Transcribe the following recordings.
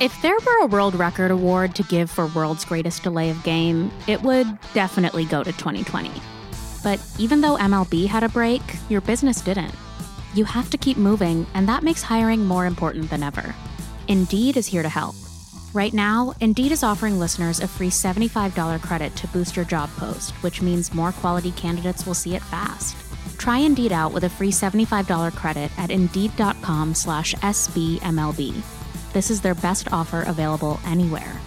If there were a world record award to give for world's greatest delay of game, it would definitely go to 2020. But even though MLB had a break, your business didn't. You have to keep moving, and that makes hiring more important than ever. Indeed is here to help. Right now, Indeed is offering listeners a free $75 credit to boost your job post, which means more quality candidates will see it fast. Try Indeed out with a free $75 credit at Indeed.com slash SBMLB. This is their best offer available anywhere.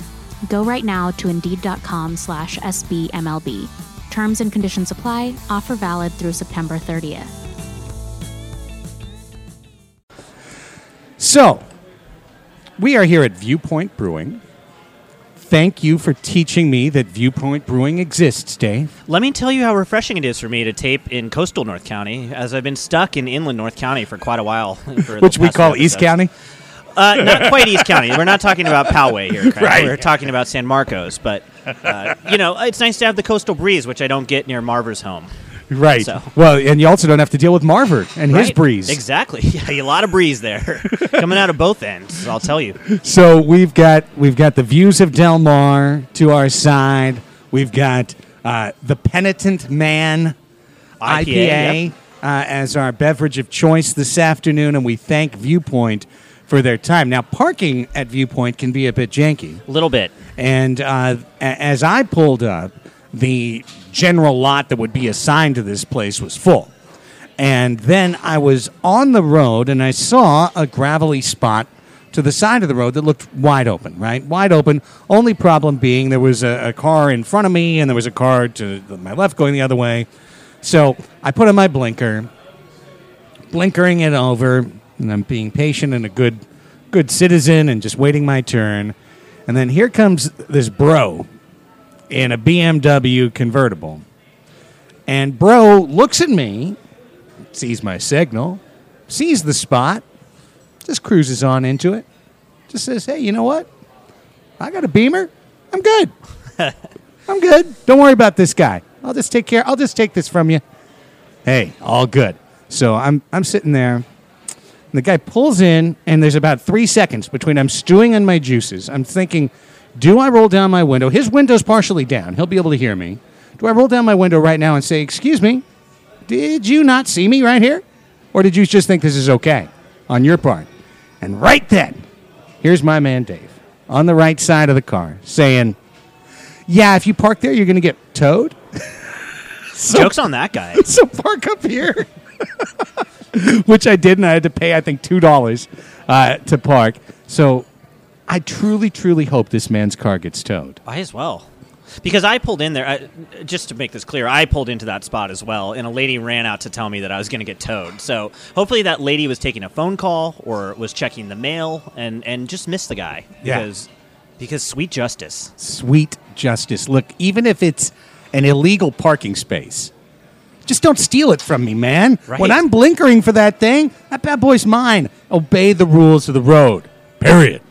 Go right now to Indeed.com slash SBMLB. Terms and conditions apply. Offer valid through September 30th. So, we are here at Viewpoint Brewing. Thank you for teaching me that Viewpoint Brewing exists, Dave. Let me tell you how refreshing it is for me to tape in coastal North County, as I've been stuck in inland North County for quite a while. for Which we call few East episodes. County. Uh, not quite East County. We're not talking about Poway here. Right. We're talking about San Marcos. But, uh, you know, it's nice to have the coastal breeze, which I don't get near Marver's home. Right. So- Well, and you also don't have to deal with Marvert and his breeze. Exactly. Yeah, a lot of breeze there. Coming out of both ends, I'll tell you. So we've got we've got the views of Del Mar to our side. We've got uh, the Penitent Man IPA, IPA, yep. uh, as our beverage of choice this afternoon, and we thank Viewpoint for their time. Now, parking at Viewpoint can be a bit janky. A little bit. And uh, a- as I pulled up, the general lot that would be assigned to this place was full. And then I was on the road and I saw a gravelly spot to the side of the road that looked wide open, right? Wide open. Only problem being there was a, a car in front of me and there was a car to my left going the other way. So I put on my blinker, blinkering it over, and I'm being patient and a good, good citizen and just waiting my turn. And then here comes this bro in a BMW convertible. And bro looks at me, sees my signal, sees the spot, just cruises on into it. Just says, "Hey, you know what? I got a Beamer. I'm good. I'm good. Don't worry about this guy. I'll just take care. I'll just take this from you. Hey, all good." So I'm I'm sitting there. And the guy pulls in, and there's about three seconds between I'm stewing in my juices. I'm thinking, do I roll down my window? His window's partially down. He'll be able to hear me. Do I roll down my window right now and say, Excuse me, did you not see me right here? Or did you just think this is okay on your part? And right then, here's my man Dave on the right side of the car saying, Yeah, if you park there, you're going to get towed. So- Joke's on that guy. so park up here. Which I did, and I had to pay, I think, $2 uh, to park. So I truly, truly hope this man's car gets towed. I as well. Because I pulled in there, I, just to make this clear, I pulled into that spot as well, and a lady ran out to tell me that I was going to get towed. So hopefully that lady was taking a phone call or was checking the mail and, and just missed the guy. Yeah. Because, because sweet justice. Sweet justice. Look, even if it's an illegal parking space, just don't steal it from me, man. Right. When I'm blinkering for that thing, that bad boy's mine. Obey the rules of the road. Period.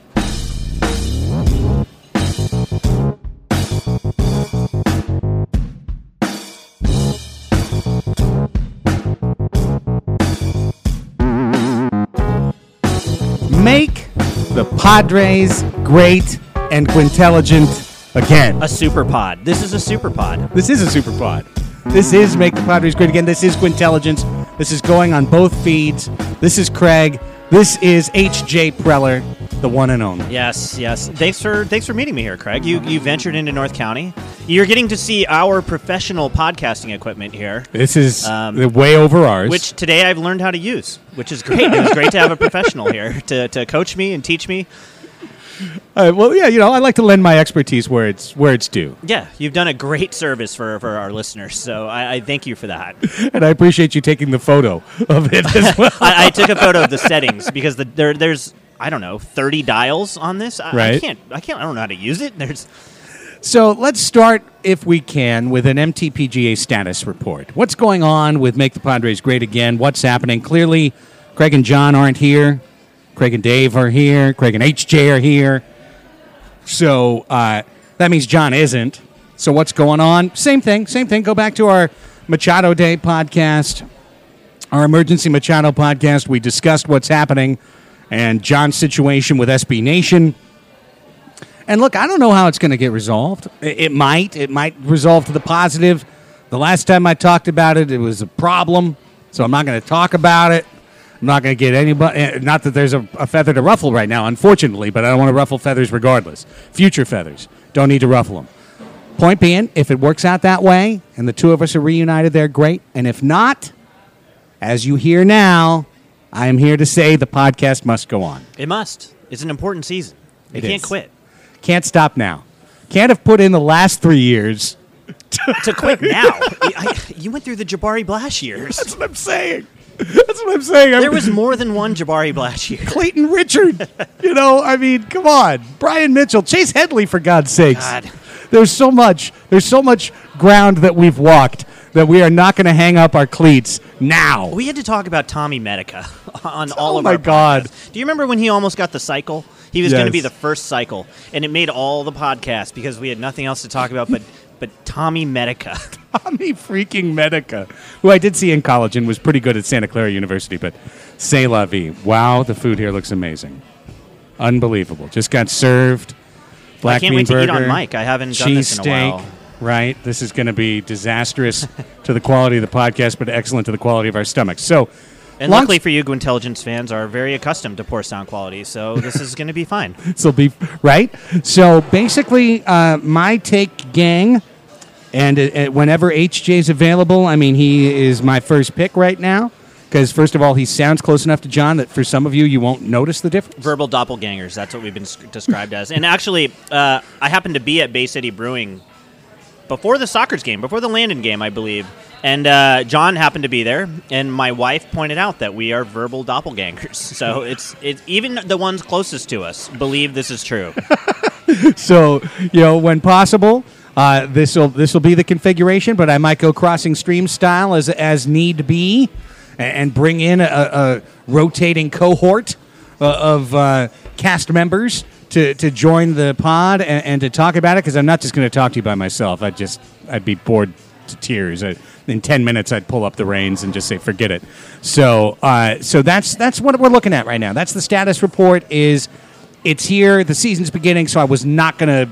Make the Padres great and quintelligent again. A super pod. This is a super pod. This is a super pod. This is Make the Padres Great Again. This is Quintelligence. This is going on both feeds. This is Craig. This is H.J. Preller, the one and only. Yes, yes. Thanks for thanks for meeting me here, Craig. You you ventured into North County. You're getting to see our professional podcasting equipment here, This is Um, the way over ours. which today I've learned how to use, which is great. it was great to have a professional here to, to coach me and teach me. Uh, well, yeah, you know, I like to lend my expertise where it's where it's due, Yeah, you've done a great service for, for our listeners, so I, I thank you for that. and I appreciate you taking the photo of it as well. I, I took a photo of the settings because the, there there's I don't know 30 dials on this. I, I Right. can't I can't I don't know how to use it. There's So let's start, if we can, with an MTPGA status report. What's going on with Make the Padres Great Again? What's happening? Clearly, Craig and John aren't here. Craig and Dave are here. Craig and HJ are here. So uh, that means John isn't. So what's going on? Same thing, same thing. Go back to our Machado Day podcast, our emergency Machado podcast. We discussed what's happening and John's situation with SB Nation. And look, I don't know how it's going to get resolved. It, might. It might resolve to the positive. The last time I talked about it, it was a problem. So I'm not going to talk about it. I'm not going to get anybody. eh, Not that there's a, a feather to ruffle right now, unfortunately, but I don't want to ruffle feathers regardless. Future feathers. Don't need to ruffle them. Point being, if it works out that way and the two of us are reunited there, great. And if not, as you hear now, I am here to say the podcast must go on. it must. It's an important season. You It can't is. quit. Can't stop now. Can't have put in the last three years. To quit now. I- you went through the Jabari Blash years. That's what I'm saying. That's what I'm saying. I'm- There was more than one Jabari year. Clayton Richard. you know, I mean, come on. Bryan Mitchell, Chase Headley, for God's sakes. God. There's so much. There's so much ground that we've walked that we are not going to hang up our cleats now. We had to talk about Tommy Medica on all oh of our. Oh my God. podcasts. Do you remember when he almost got the cycle? He was going to be the first cycle, and it made all the podcasts because we had nothing else to talk about but but Tommy Medica. Tommy freaking Medica, who I did see in college and was pretty good at Santa Clara University, but say la vie. Wow, the food here looks amazing. Unbelievable. Just got served. Black I can't bean wait to eat burger, on mic. I haven't done this in a cheesesteak, while. Right? This is going to be disastrous to the quality of the podcast, but excellent to the quality of our stomachs. So, And luckily for you, Quintelligence fans are very accustomed to poor sound quality, so this is going to be fine. this will be right. So basically, uh, my take, gang, and whenever HJ is available, I mean, he is my first pick right now because first of all, he sounds close enough to John that for some of you, you won't notice the difference. Verbal doppelgangers. That's what we've been described as. And actually, uh, I happened to be at Bay City Brewing before the Sockers game, before the Landon game, I believe. And uh, John happened to be there, and my wife pointed out that we are verbal doppelgangers. So it's it's even the ones closest to us believe this is true. So you know, when possible. Uh, this will this will be the configuration, but I might go crossing stream style as as need be, and bring in a, a rotating cohort uh, of uh, cast members to, to join the pod and, and to talk about it. Because I'm not just going to talk to you by myself. I just I'd be bored to tears. I, in ten minutes, I'd pull up the reins and just say, "Forget it." So uh, so that's that's what we're looking at right now. That's the status report. Is it's here. The season's beginning, so I was not gonna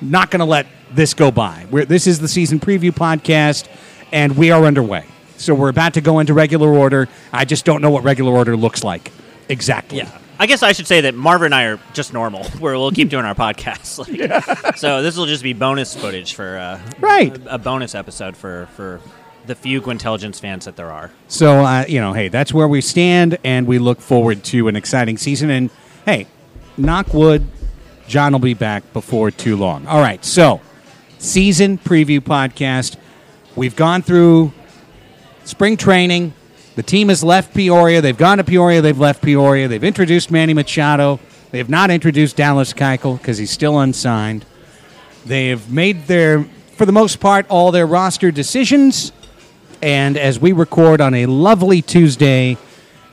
not gonna let this go by. We're, this is the season preview podcast, and we are underway. So we're about to go into regular order. I just don't know what regular order looks like exactly. Yeah. I guess I should say that Marvin and I are just normal, where we'll keep doing our podcasts. Like, So this will just be bonus footage for uh, Right. a, a bonus episode for for the few Quintelligence fans that there are. So uh, you know, hey, that's where we stand, and we look forward to an exciting season. And hey, knock wood, John will be back before too long. All right, so season preview podcast. We've gone through spring training. The team has left Peoria. They've gone to Peoria. They've left Peoria. They've introduced Manny Machado. They have not introduced Dallas Keuchel because he's still unsigned. They have made their, for the most part, all their roster decisions. And as we record on a lovely Tuesday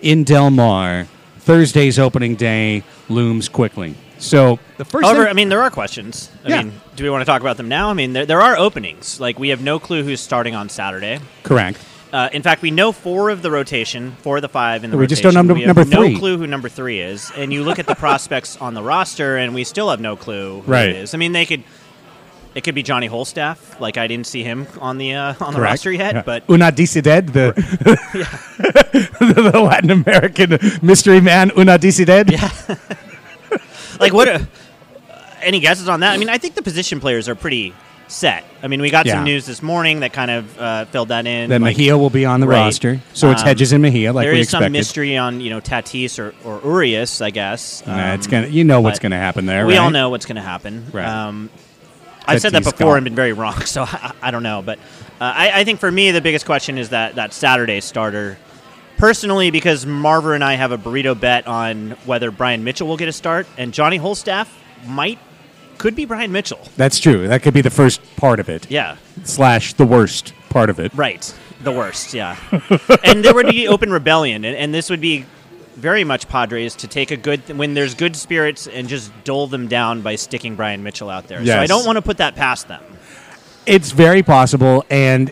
in Del Mar, Thursday's opening day looms quickly. So the first However, thing- I mean, there are questions. I Yeah. mean, do we want to talk about them now? I mean, there, there are openings. Like, we have no clue who's starting on Saturday. correct. Uh, in fact, we know four of the rotation, four of the five in the rotation. We rotation. just don't know number- we have number no three. clue who number three is. And you look at the prospects on the roster, and we still have no clue who Right. it is. I mean, they could It could be Johnny Holstaff. Like I didn't see him on the uh, on the roster yet, Yeah. but Una Dicided, the, the Latin American mystery man, Una. Yeah. like what? A, any guesses on that? I mean, I think the position players are pretty set. I mean, we got Yeah. some news this morning that kind of uh, filled that in. That like- Mejia will be on the Right. roster, so it's Um, Hedges and Mejia, like there is some mystery on you know Tatis or, or Urias, I guess. Nah, it's Um, gonna, you know what's going to happen there. we all know what's going to happen. Right. Um, I've said that before gone. and been very wrong, so I, I don't know. But uh, I, I think for me, the biggest question is that that Saturday starter. Personally, because Marver and I have a burrito bet on whether Bryan Mitchell will get a start, and Johnny Holstaff might could be Bryan Mitchell. That's true. That could be the first part of it, Yeah, slash the worst part of it. right. The worst, yeah. and there would be open rebellion, and, and this would be very much Padres to take a good when there's good spirits and just dole them down by sticking Bryan Mitchell out there. So I don't want to put that past them. It's very possible, and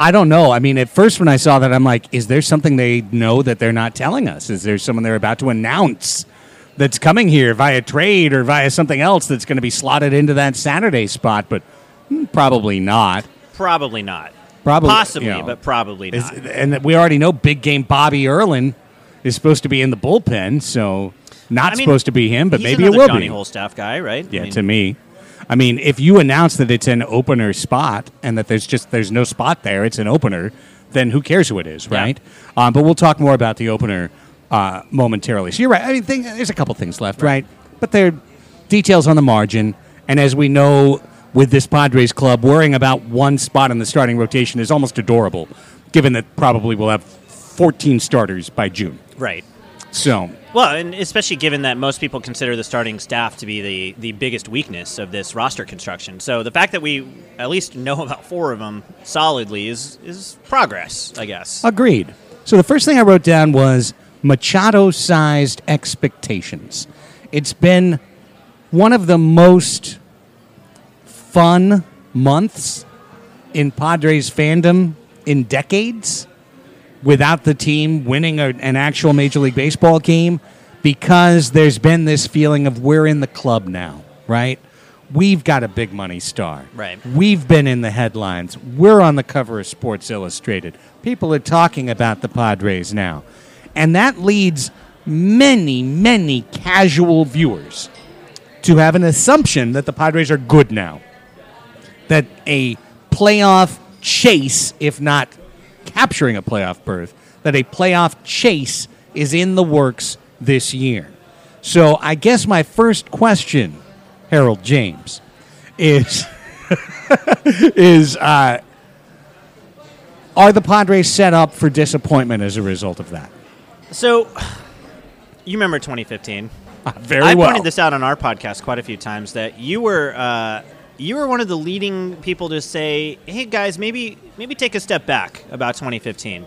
I don't know. I mean, at first when I saw that, I'm like, is there something they know that they're not telling us? Is there someone they're about to announce that's coming here via trade or via something else that's going to be slotted into that Saturday spot? But hmm, probably not. Probably not. Probably Possibly, you know, but probably is- not. and we already know big game Bobby Erlin is supposed to be in the bullpen, so not I mean, supposed to be him, but maybe it will Johnny be. Holstaff guy, right? I Yeah, mean, to me. I mean, if you announce that it's an opener spot and that there's just there's no spot there, it's an opener, then who cares who it is, Yeah. right? Um, but we'll talk more about the opener uh, momentarily. So you're right. I mean, think, there's a couple things left, right? But they're details on the margin, and as we know with this Padres club, worrying about one spot in the starting rotation is almost adorable, given that probably we'll have 14 starters by June. Right. So Well, and especially given that most people consider the starting staff to be the, the biggest weakness of this roster construction. So the fact that we at least know about four of them solidly is, is progress, I guess. Agreed. So the first thing I wrote down was Machado sized expectations. It's been one of the most fun months in Padres fandom in decades without the team winning a, an actual Major League Baseball game because there's been this feeling of we're in the club now, right? We've got a big money star. Right. We've been in the headlines. We're on the cover of Sports Illustrated. People are talking about the Padres now. And that leads many, many casual viewers to have an assumption that the Padres are good now. That a playoff chase, if not capturing a playoff berth, that a playoff chase is in the works this year. So I guess my first question, Harold James, is is uh, are the Padres set up for disappointment as a result of that? So, you remember 2015? Very I well. pointed this out on our podcast quite a few times that you were uh, you were one of the leading people to say, "Hey guys, maybe maybe take a step back about 2015."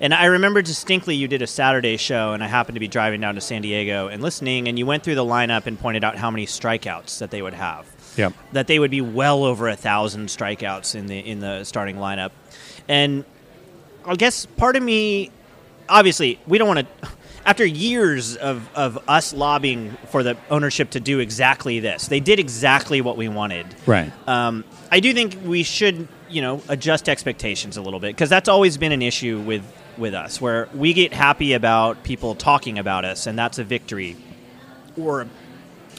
And I remember distinctly you did a Saturday show, and I happened to be driving down to San Diego and listening, and you went through the lineup and pointed out how many strikeouts that they would have. Yep. That they would be well over a thousand strikeouts in the in the starting lineup, and I guess part of me, obviously, we don't want to. After years of, of us lobbying for the ownership to do exactly this, they did exactly what we wanted. Right. Um, I do think we should, you know, adjust expectations a little bit because that's always been an issue with with us, where we get happy about people talking about us, and that's a victory, or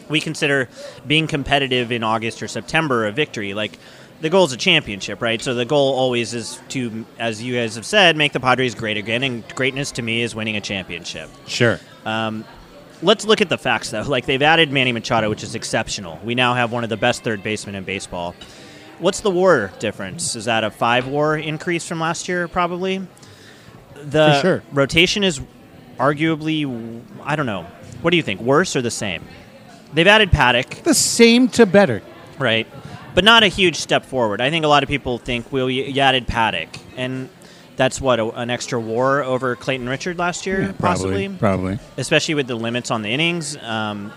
we consider being competitive in August or September a victory. Like the goal is a championship, right? So the goal always is to, as you guys have said, make the Padres great again, and greatness to me is winning a championship. Sure. Um, let's look at the facts, though. Like they've added Manny Machado, which is exceptional. We now have one of the best third basemen in baseball. What's the WAR difference? Is that a five WAR increase from last year? Probably. The For sure. rotation is arguably, I don't know. What do you think? Worse or the same? They've added Paddack, The same to better. right? But not a huge step forward. I think a lot of people think, well, you, added Paddack, and that's what a, an extra WAR over Clayton Richard last year, possibly Probably. especially with the limits on the innings. Um,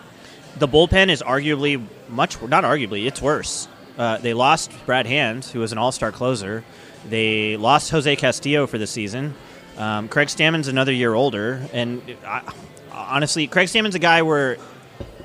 the bullpen is arguably much not arguably it's worse. Uh, they lost Brad Hand, who was an All-Star closer. They lost Jose Castillo for the season. Um, Craig Stammen's another year older, and I, honestly, Craig Stammen's a guy where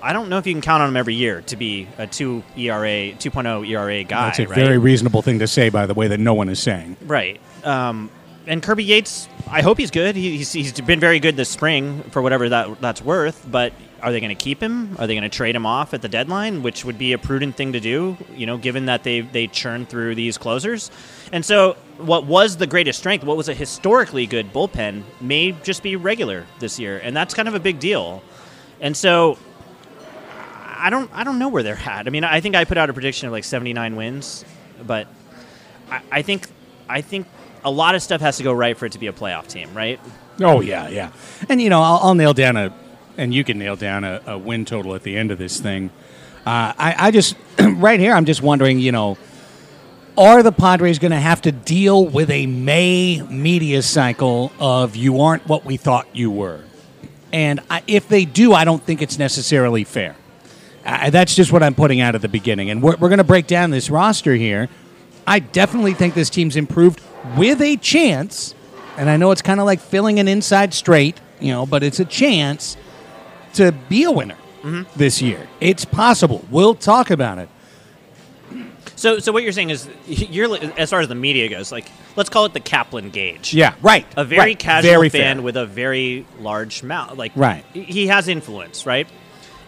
I don't know if you can count on him every year to be a two ERA, 2.0 ERA guy. That's a right? very reasonable thing to say, by the way, that no one is saying. Right. Um, and Kirby Yates, I hope he's good. He, he's, he's been very good this spring for whatever that that's worth. But are they going to keep him? Are they going to trade him off at the deadline, which would be a prudent thing to do, you know, given that they they churn through these closers? And so, what was the greatest strength, what was a historically good bullpen, may just be regular this year, and that's kind of a big deal. And so, I don't I don't know where they're at. I mean, I think I put out a prediction of like 79 wins, but I, I think I think a lot of stuff has to go right for it to be a playoff team, right? Oh yeah, yeah. And you know, I'll, I'll nail down a, and you can nail down a, a win total at the end of this thing. Uh, I, I just right here, I'm just wondering, you know, are the Padres going to have to deal with a May media cycle of you aren't what we thought you were? And I, if they do, I don't think it's necessarily fair. Uh, that's just what I'm putting out at the beginning. And we're, we're going to break down this roster here. I definitely think this team's improved with a chance, and I know it's kind of like filling an inside straight, you know, but it's a chance to be a winner this year. It's possible. We'll talk about it. So, so what you're saying is, you're as far as the media goes, like let's call it the Kaplan gauge. Yeah, right. a very right. casual Very fan fair. with a very large mouth. Like, Right. he has influence, right?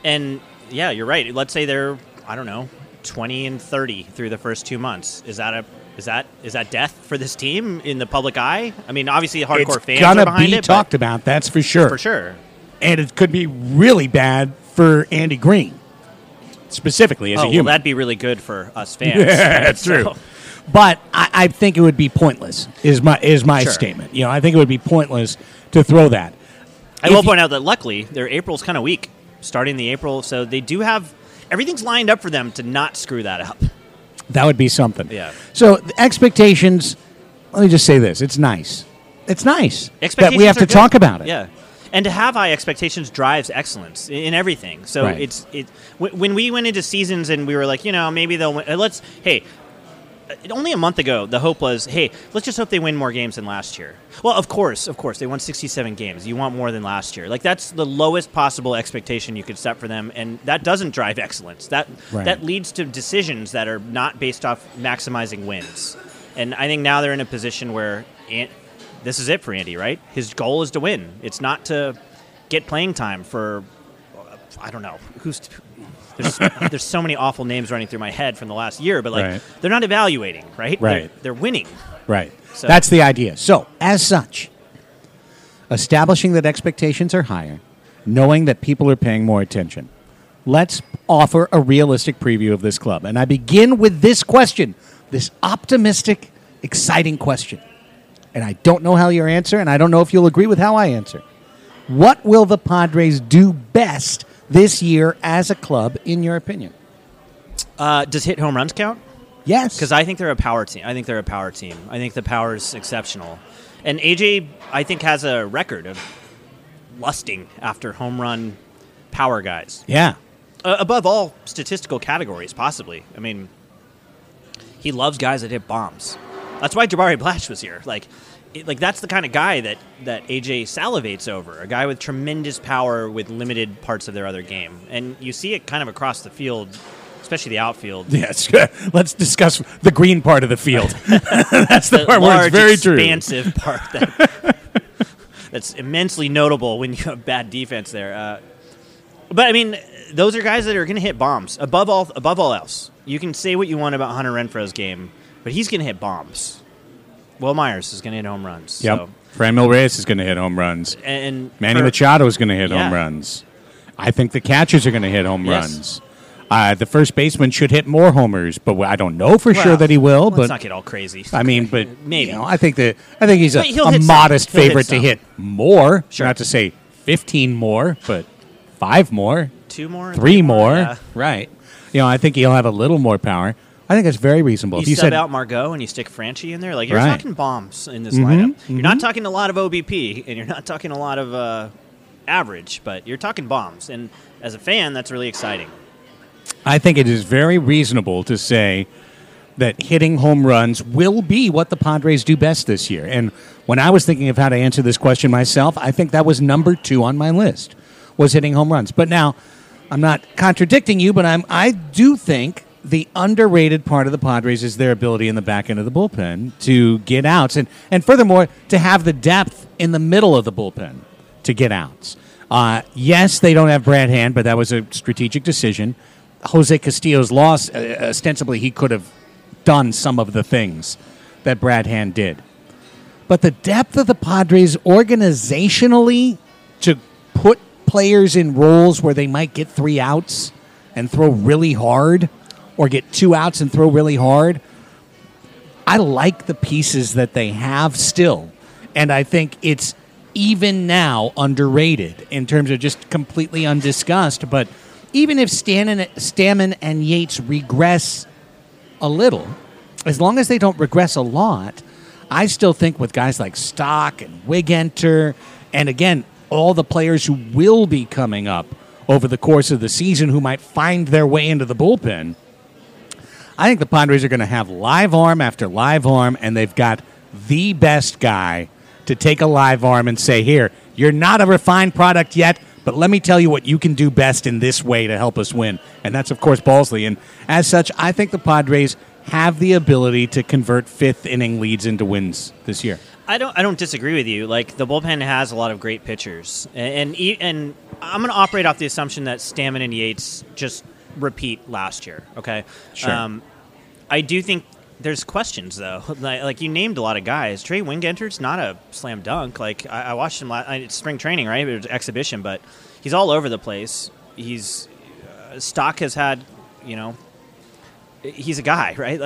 And yeah, you're right. Let's say they're, I don't know, 20 and 30 through the first two months. Is that a is that is that death for this team in the public eye? I mean, obviously, hardcore it's fans gonna are behind be it, talked about. That's for sure. for sure. And it could be really bad for Andy Green, specifically as Oh, a well, human. that'd be really good for us fans. Yeah, that's So- true. But I, I think it would be pointless. Is my is my Sure. statement? You know, I think it would be pointless to throw that. I If will point out that luckily their April's kind of weak, starting the April, so they do have everything's lined up for them to not screw that up. That would be something. Yeah. So the expectations. Let me just say this: it's nice. It's nice that we have to good. talk about it. Yeah, and to have high expectations drives excellence in, in everything. So Right. it's it when, when we went into seasons and we were like, you know, maybe they'll win. uh, Let's hey. Uh, Only a month ago, the hope was, hey, let's just hope they win more games than last year. Well, of course, of course, they won 67 games. You want more than last year. Like that's the lowest possible expectation you could set for them, and that doesn't drive excellence. That Right. that leads to decisions that are not based off maximizing wins. And I think now they're in a position where An- this is it for Andy, right? His goal is to win. It's not to get playing time for uh, I don't know who's. There's, there's so many awful names running through my head from the last year, but like Right. they're not evaluating, right? They're- Right. They're, winning. Right. So- That's the idea. So, as such, establishing that expectations are higher, knowing that people are paying more attention, let's offer a realistic preview of this club. And I begin with this question this optimistic, exciting question. And I don't know how you answer, and I don't know if you'll agree with how I answer. What will the Padres do best this year as a club, in your opinion? Uh, does hit home runs count? Yes. Because I think they're a power team. I think they're a power team. I think the power is exceptional. And AJ, I think, has a record of lusting after home run power guys. yeah. Uh, above all statistical categories, possibly. I mean, he loves guys that hit bombs. That's why Jabari Blash was here. Like, it, like that's the kind of guy that that AJ salivates over. A guy with tremendous power with limited parts of their other game, and you see it kind of across the field, especially the outfield. Yes. Let's discuss the green part of the field. That's the, the part where large, it's very true. expansive part that that's immensely notable when you have bad defense there. Uh, but I mean, those are guys that are going to hit bombs above all. Above all else, you can say what you want about Hunter Renfroe's game, but he's going to hit bombs. Wil Myers is going to hit home runs. Yep. So, Fran Reyes is going to hit home runs. and Manny for- Machado is going to hit Yeah. home runs. I think the catchers are going to hit home Yes. runs. Uh, the first baseman should hit more homers, but I don't know for sure that he will. Let's But not get all crazy. I mean, but Maybe. you know, I think that I think he's a, a modest He'll hit favorite to hit more. Sure. Not to say fifteen more, but five more, two more, three more. yeah. Right. You know, I think he'll have a little more power. I think that's very reasonable. You, if you sub said out Margot and you stick Franchy in there, like you're Right. talking bombs in this Mhm, lineup. You're not talking a lot of OBP, and you're not talking a lot of uh, average, but you're talking bombs. And as a fan, that's really exciting. I think it is very reasonable to say that hitting home runs will be what the Padres do best this year. And when I was thinking of how to answer this question myself, I think that was number two on my list was hitting home runs. But now, I'm not contradicting you, but I'm I do think the underrated part of the Padres is their ability in the back end of the bullpen to get outs, and and furthermore to have the depth in the middle of the bullpen to get outs. Uh, yes, they don't have Brad Hand, but that was a strategic decision. Jose Castillo's loss, uh, ostensibly, he could have done some of the things that Brad Hand did. But the depth of the Padres organizationally to put players in roles where they might get three outs and throw really hard or get two outs and throw really hard. I like the pieces that they have still. And I think it's even now underrated in terms of just completely undiscussed. But even if Stammen and Yates regress a little, as long as they don't regress a lot, I still think with guys like Stock and Wingenter, and again, all the players who will be coming up over the course of the season who might find their way into the bullpen, I think the Padres are going to have live arm after live arm, and they've got the best guy to take a live arm and say, Here, you're not a refined product yet, but let me tell you what you can do best in this way to help us win. And that's, of course, Balsley. And as such, I think the Padres have the ability to convert fifth inning leads into wins this year. I don't. I don't disagree with you. Like the bullpen has a lot of great pitchers, and and, and I'm going to operate off the assumption that Stammen and Yates just repeat last year. Okay. Sure. Um, I do think there's questions though. Like, like, you named a lot of guys. Trey Wingenter's not a slam dunk. Like I, I watched him last, it's spring training, right? It was exhibition, but he's all over the place. He's uh, stock has had, you know, he's a guy, right?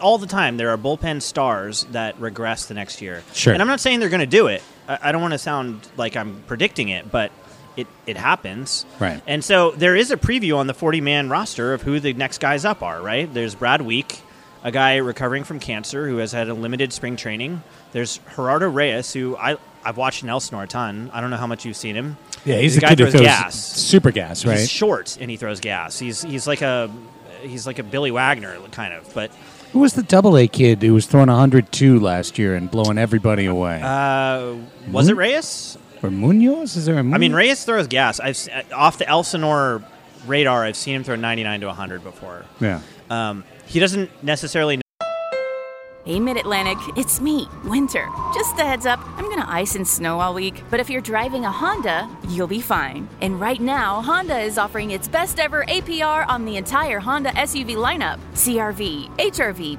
All the time there are bullpen stars that regress the next year. Sure. And I'm not saying they're going to do it. I, I don't want to sound like I'm predicting it, but it, it happens. Right. And so there is a preview on the 40 man roster of who the next guys up are, right? There's Brad Wieck, a guy recovering from cancer who has had a limited spring training. There's Gerardo Reyes, who I, I've watched in Elsinore a ton. I don't know how much you've seen him. Yeah, he's the a guy who throws throws gas. super gas, right? He's short and he throws gas. He's he's like a he's like a Billy Wagner kind of, but Who was the double A kid who was throwing 102 last year and blowing everybody away? uh, was it Reyes? Or Munoz? Is there a Munoz? I mean, Reyes throws gas. I've off the Elsinore radar. I've seen him throw 99 to 100 before. Yeah. Um, he doesn't necessarily. Know- Hey, Mid Atlantic, it's me, Winter. Just a heads up, I'm gonna ice and snow all week, but if you're driving a Honda, you'll be fine. And right now, Honda is offering its best ever APR on the entire Honda SUV lineup CRV, HRV,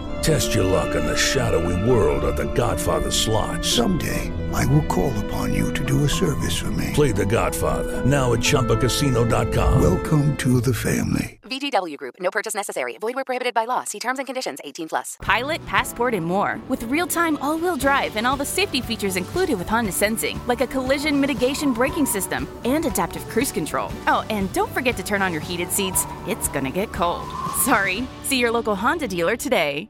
Test your luck in the shadowy world of The Godfather slot. Someday, I will call upon you to do a service for me. Play The Godfather now at ChumbaCasino.com. Welcome to the family. VGW Group. No purchase necessary. Void where prohibited by law. See terms and conditions. 18 plus. Pilot, Passport, and more. With real-time all-wheel drive and all the safety features included with Honda Sensing, like a collision mitigation braking system and adaptive cruise control. Oh, and don't forget to turn on your heated seats. It's gonna get cold. Sorry. See your local Honda dealer today.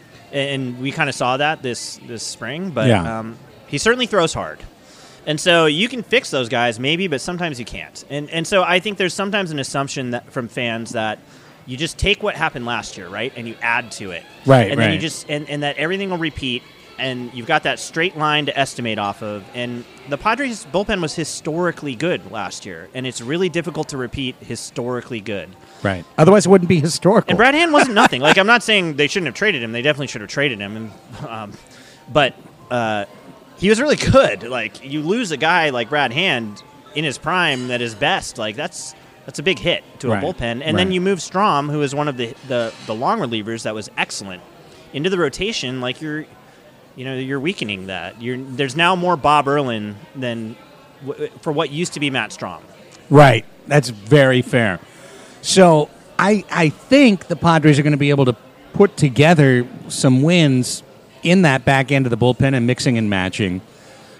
and we kind of saw that this this spring. But Yeah. um, he certainly throws hard, and so you can fix those guys maybe, but sometimes you can't. And and so I think there's sometimes an assumption that from fans that you just take what happened last year, right, and you add to it, Right, and then you just and, and that everything will repeat. and you've got that straight line to estimate off of. And the Padres bullpen was historically good last year, and it's really difficult to repeat historically good. Right. Otherwise, it wouldn't be historical. And Brad Hand wasn't nothing. like I'm not saying they shouldn't have traded him; they definitely should have traded him. And, um, but uh, he was really good. Like you lose a guy like Brad Hand in his prime at his best, like that's that's a big hit to Right. a bullpen. And Right. then you move Strahm, who is one of the, the the long relievers that was excellent, into the rotation. Like you're, you know, you're weakening that. You're there's now more Bob Erlin than w- for what used to be Matt Strahm. Right. That's very fair. So I I think the Padres are going to be able to put together some wins in that back end of the bullpen and mixing and matching.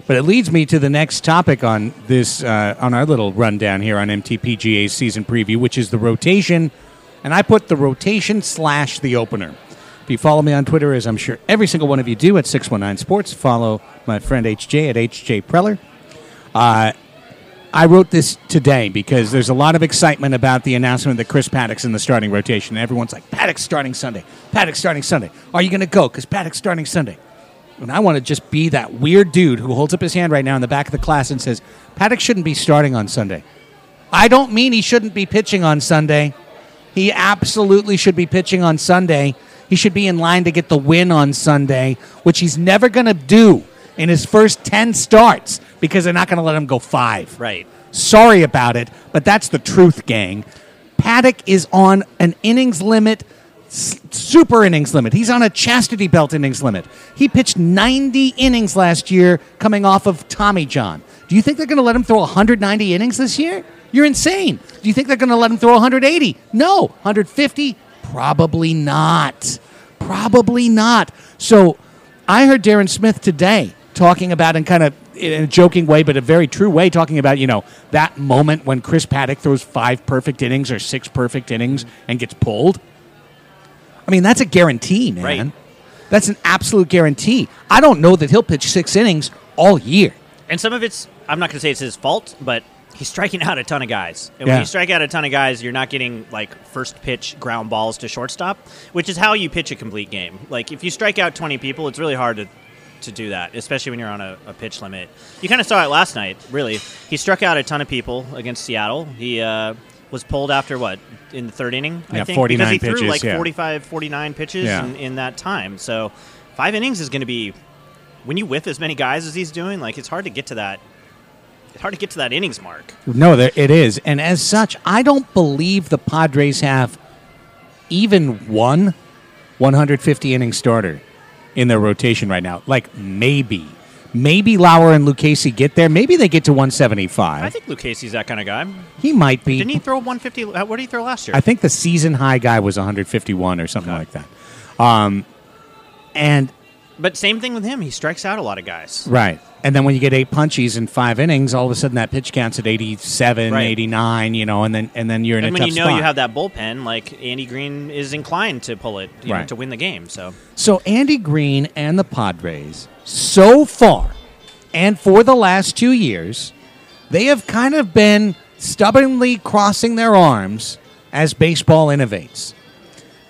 But it leads me to the next topic on this uh, on our little rundown here on MTPGA's season preview, which is the rotation. And I put the rotation slash the opener. If you follow me on Twitter, as I'm sure every single one of you do at 619 Sports, follow my friend HJ at HJ Preller. Uh, I wrote this today because there's a lot of excitement about the announcement that Chris Paddack's in the starting rotation. Everyone's like, Paddack's starting Sunday. Paddack's starting Sunday. Are you going to go? Because Paddack's starting Sunday. And I want to just be that weird dude who holds up his hand right now in the back of the class and says, Paddack shouldn't be starting on Sunday. I don't mean he shouldn't be pitching on Sunday. He absolutely should be pitching on Sunday. He should be in line to get the win on Sunday, which he's never going to do in his first 10 starts because they're not going to let him go five. Right. Sorry about it, but that's the truth, gang. Paddack is on an innings limit, s- super innings limit. He's on a chastity belt innings limit. He pitched 90 innings last year coming off of Tommy John. Do you think they're going to let him throw 190 innings this year? You're insane. Do you think they're going to let him throw 180? No. 150? Probably not. Probably not. So I heard Darren Smith today talking about, in kind of in a joking way, but a very true way, talking about, you know, that moment when Chris Paddack throws five perfect innings or six perfect innings and gets pulled. I mean, that's a guarantee, man. Right. That's an absolute guarantee. I don't know that he'll pitch six innings all year. And some of it's, I'm not going to say it's his fault, but he's striking out a ton of guys. And Yeah. when you strike out a ton of guys, you're not getting like first pitch ground balls to shortstop, which is how you pitch a complete game. Like if you strike out 20 people, it's really hard to to do that, especially when you're on a, a pitch limit. You kind of saw it last night, really. He struck out a ton of people against Seattle. He uh, was pulled after what in the third inning, I think, 49 because he threw like yeah. 45, 49 pitches Yeah. in, in that time. So five innings is going to be when you whiff as many guys as he's doing. Like it's hard to get to that. It's hard to get to that innings mark. No, there, it is. And as such, I don't believe the Padres have even one 150 inning starter in their rotation right now. Like maybe. Maybe Lauer and Lucchesi get there. Maybe they get to 175. I think Lucchesi's that kind of guy. he might be. Didn't he throw 150? uh, What did he throw last year? I think the season high guy was 151 or something like that. Um, and but same thing with him. He strikes out a lot of guys. Right. And then when you get eight punchies in five innings, all of a sudden that pitch counts at 87, Right. 89, you know, and then and then you're in and a when tough you know spot. you have that bullpen, like Andy Green is inclined to pull it you know, to win the game. So So Andy Green and the Padres, so far, and for the last two years, they have kind of been stubbornly crossing their arms as baseball innovates.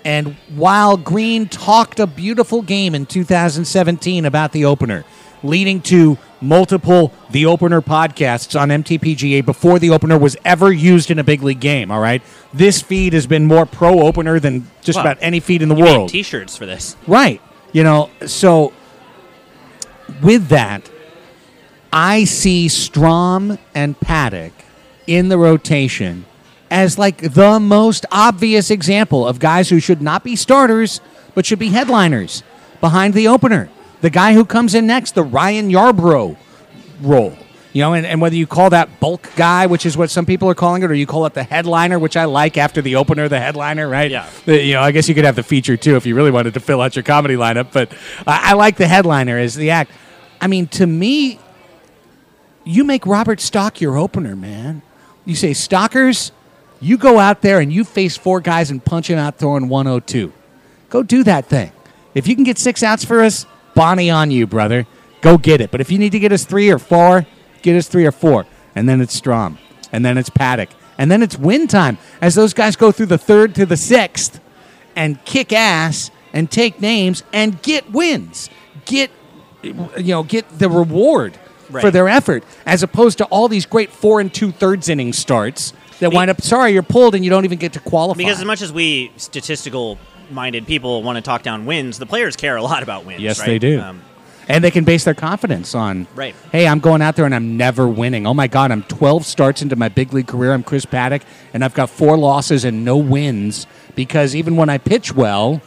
And while Green talked a beautiful game in 2017 about the opener, leading to multiple The Opener podcasts on MTPGA before the opener was ever used in a big league game, all right? This feed has been more pro opener than just Wow. about any feed in the He made world. T-shirts for this. Right. You know, so with that, I see Strahm and Paddack in the rotation as like the most obvious example of guys who should not be starters but should be headliners behind the opener. The guy who comes in next, the Ryan Yarbrough role. You know, and, and whether you call that bulk guy, which is what some people are calling it, or you call it the headliner, which I like after the opener, the headliner, right? Yeah. The- you know, I guess you could have the feature too if you really wanted to fill out your comedy lineup, but I, I like the headliner as the act. I mean, to me, you make Robert Stock your opener, man. You say, Stockers, you go out there and you face four guys and punch him out throwing 102. Go do that thing. If you can get six outs for us, Bonnie on you, brother. Go get it. But if you need to get us three or four, get us three or four. And then it's Strahm. And then it's Paddack. And then it's win time as those guys go through the third to the sixth and kick ass and take names and get wins. Get you know, get the reward for their effort, as opposed to all these great four and two thirds inning starts that wind up. Sorry, you're pulled and you don't even get to qualify. Because as much as we statistical minded people want to talk down wins, the players care a lot about wins. Yes, right? they do. Um, and they can base their confidence on, Right. hey, I'm going out there and I'm never winning. Oh my God, I'm 12 starts into my big league career. I'm Chris Paddack, and I've got four losses and no wins because even when I pitch well,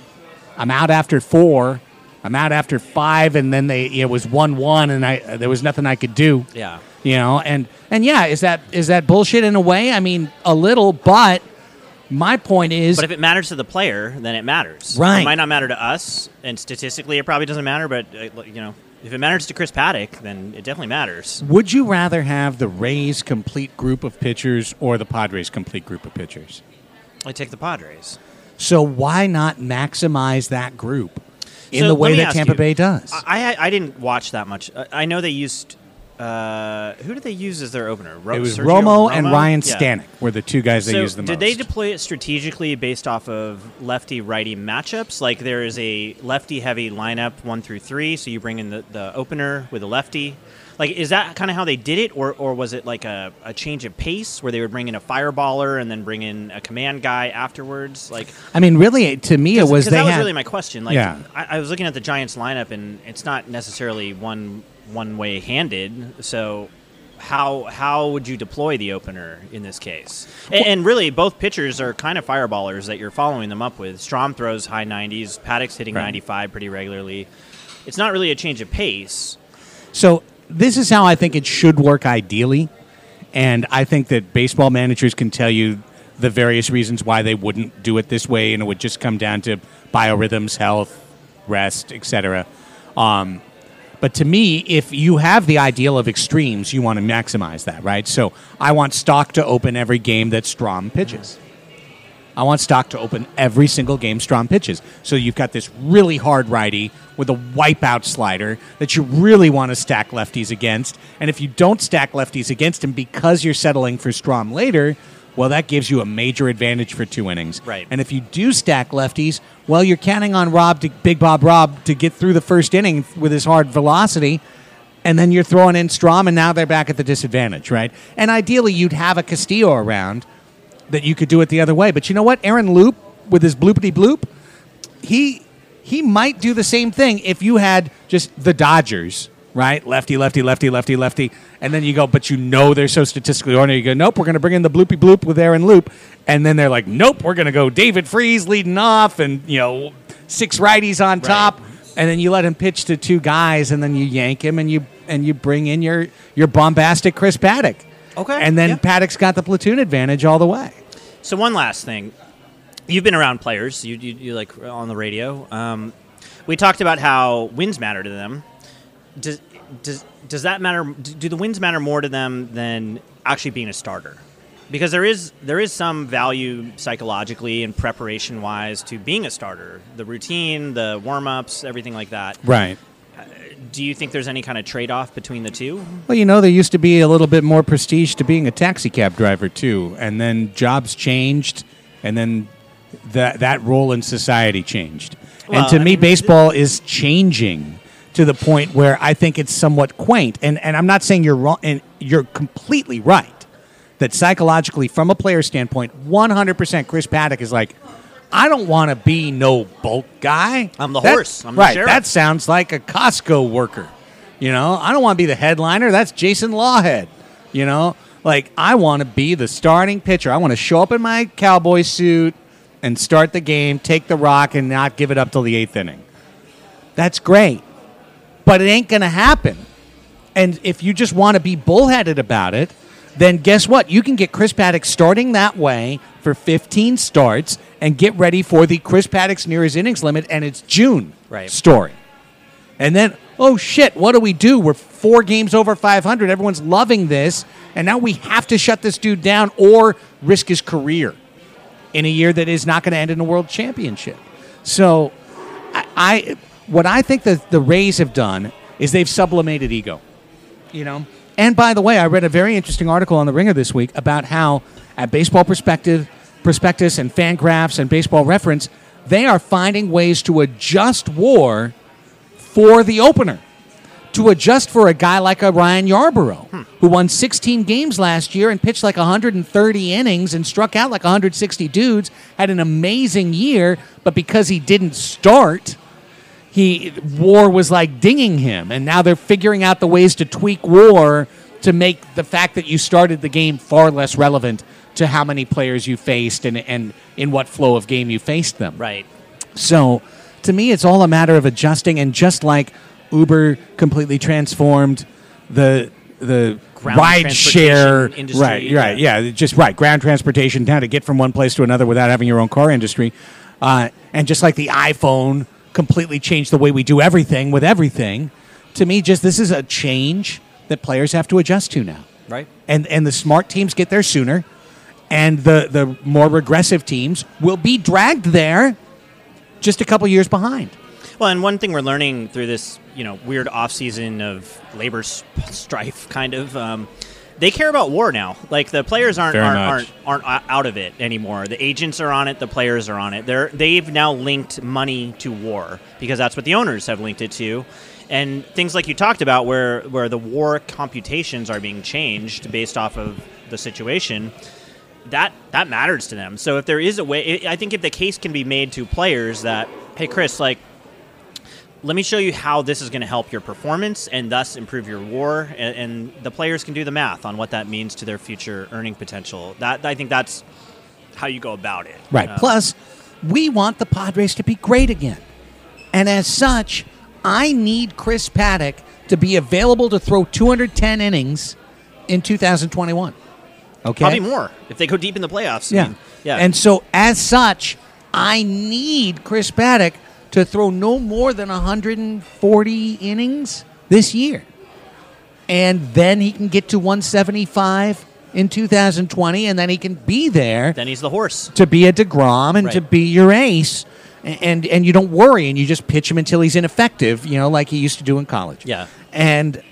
I'm out after four. I'm out after five, and then they it was one one, and I there was nothing I could do. Yeah. you know, and and yeah, is that is that bullshit in a way? I mean, a little, but my point is, but if it matters to the player, then it matters. Right. It might not matter to us, and statistically, it probably doesn't matter. But uh, you know, if it matters to Chris Paddack, then it definitely matters. would you rather have the Rays' complete group of pitchers or the Padres' complete group of pitchers? I take the Padres. So why not maximize that group in So the let way me that ask Tampa you, Bay does? I, I I didn't watch that much. I, I know they used. Uh, who did they use as their opener? Ro- it was Sergio Romo, and Ryan Yeah. Stanek were the two guys they used the did most. Did they deploy it strategically based off of lefty righty matchups? Like there is a lefty heavy lineup one through three, so you bring in the, the opener with a lefty. Like is that kind of how they did it, or, or was it like a, a change of pace where they would bring in a fireballer and then bring in a command guy afterwards? Like I mean, really, to me, it was that was had really my question. Like, Yeah. I, I was looking at the Giants lineup, and it's not necessarily one one way handed. So, how how would you deploy the opener in this case? And, and really, both pitchers are kind of fireballers that you're following them up with. Strahm throws high 90s. Paddack's hitting Right. 95 pretty regularly. It's not really a change of pace. So this is how I think it should work ideally, and I think that baseball managers can tell you the various reasons why they wouldn't do it this way, and it would just come down to biorhythms, health, rest, etc. Um, but to me, if you have the ideal of extremes, you want to maximize that, right? So I want Stock to open every game that Strahm pitches. I want Stock to open every single game Strahm pitches. So you've got this really hard righty with a wipeout slider that you really want to stack lefties against. And if you don't stack lefties against him because you're settling for Strahm later, well, that gives you a major advantage for two innings. Right. And if you do stack lefties, well, you're counting on Rob, to, Big Bob Rob, to get through the first inning with his hard velocity and then you're throwing in Strahm, and now they're back at the disadvantage, right? And ideally, you'd have a Castillo around that you could do it the other way. But you know what? Aaron Loup with his bloopity bloop, he he might do the same thing if you had just the Dodgers, right? Lefty, lefty, lefty, lefty, lefty, and then you go, but you know they're so statistically oriented. You go, nope, we're going to bring in the bloopy bloop with Aaron Loup, and then they're like, nope, we're going to go David Freese leading off, and you know six righties on top, and then you let him pitch to two guys, and then you yank him, and you and you bring in your your bombastic Chris Paddack. Okay, And then yeah. Paddack's got the platoon advantage all the way. So one last thing, you've been around players. You you, you like on the radio. Um, we talked about how wins matter to them. Does does does that matter? Do the wins matter more to them than actually being a starter? Because there is there is some value psychologically and preparation wise to being a starter. The routine, the warm ups, everything like that. Right. Do you think there's any kind of trade off between the two? Well, you know, there used to be a little bit more prestige to being a taxi cab driver too, and then jobs changed, and then that that role in society changed. Well, and to I me, mean- baseball is changing to the point where I think it's somewhat quaint. And and I'm not saying you're wrong, and you're completely right that psychologically, from a player standpoint, 100%, Chris Paddack is like. I don't want to be no bulk guy. I'm the That- horse. I'm the right. sheriff. That sounds like a Costco worker. You know, I don't want to be the headliner. That's Jason Lawhead. You know, like I want to be the starting pitcher. I want to show up in my cowboy suit and start the game, take the rock, and not give it up till the eighth inning. That's great, but it ain't going to happen. And if you just want to be bullheaded about it, then guess what? You can get Chris Paddack starting that way for 15 starts and get ready for the Chris Paddack's near his innings limit, and it's June Right. story. And then, oh shit, what do we do? We're four games over 500. Everyone's loving this. And now we have to shut this dude down or risk his career in a year that is not going to end in a world championship. So, I, I what I think that the Rays have done is they've sublimated ego. You know? And by the way, I read a very interesting article on the Ringer this week about how at Baseball Perspective, Prospectus and Fangraphs and Baseball Reference, they are finding ways to adjust war for the opener. to adjust for a guy like a Ryan Yarbrough, hmm. who won 16 games last year and pitched like 130 innings and struck out like 160 dudes, had an amazing year, but because he didn't start, he war was like dinging him and now they're figuring out the ways to tweak war to make the fact that you started the game far less relevant to how many players you faced and, and in what flow of game you faced them. Right. So to me, it's all a matter of adjusting, and just like Uber completely transformed the the Ground ride share industry, right right yeah. just right ground transportation down to get from one place to another without having your own car industry uh, and just like the iphone completely change the way we do everything with everything to me just this is a change that players have to adjust to now Right. and and the smart teams get there sooner and the the more regressive teams will be dragged there just a couple years behind Well, and one thing we're learning through this, you know, weird off season of labor strife, kind of, um, they care about war now. Like the players aren't aren't, aren't aren't out of it anymore. The agents are on it. The players are on it. They're they've now linked money to war because that's what the owners have linked it to. And things like you talked about, where where the war computations are being changed based off of the situation, that that matters to them. So if there is a way, I I think if the case can be made to players that, hey, Chris, like let me show you how this is going to help your performance and thus improve your war and, and the players can do the math on what that means to their future earning potential that i think that's how you go about it Right. Uh, Plus, we want the Padres to be great again. And as such, I need Chris Paddack to be available to throw 210 innings in 2021. Okay? probably more if they go deep in the playoffs I Yeah. mean, yeah And so, as such, I need Chris Paddack to throw no more than 140 innings this year. And then he can get to 175 in 2020, and then he can be there then he's the horse to be a Degrom and to be your ace, and, and and you don't worry, and you just pitch him until he's ineffective, you know, like he used to do in college. Yeah. And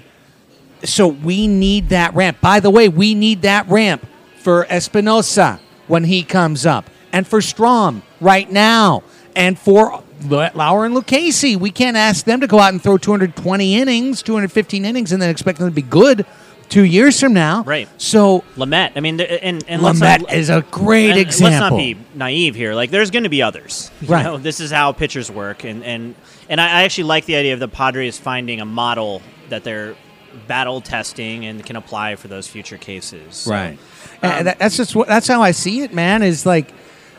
so we need that ramp. By the way, we need that ramp for Espinoza when he comes up, and for Strahm right now, and for Lauer and Lucchesi. We can't ask them to go out and throw 220 innings, 215 innings, and then expect them to be good two years from now. Right. So Lamet. I mean, and and Lamet not, is a great and example. Let's not be naive here. Like, there's going to be others. You Right. know, this is how pitchers work, and and and I, actually like the idea of the Padres finding a model that they're battle testing and can apply for those future cases. So, Right. Um, and that's just what, that's how I see it, man. Is like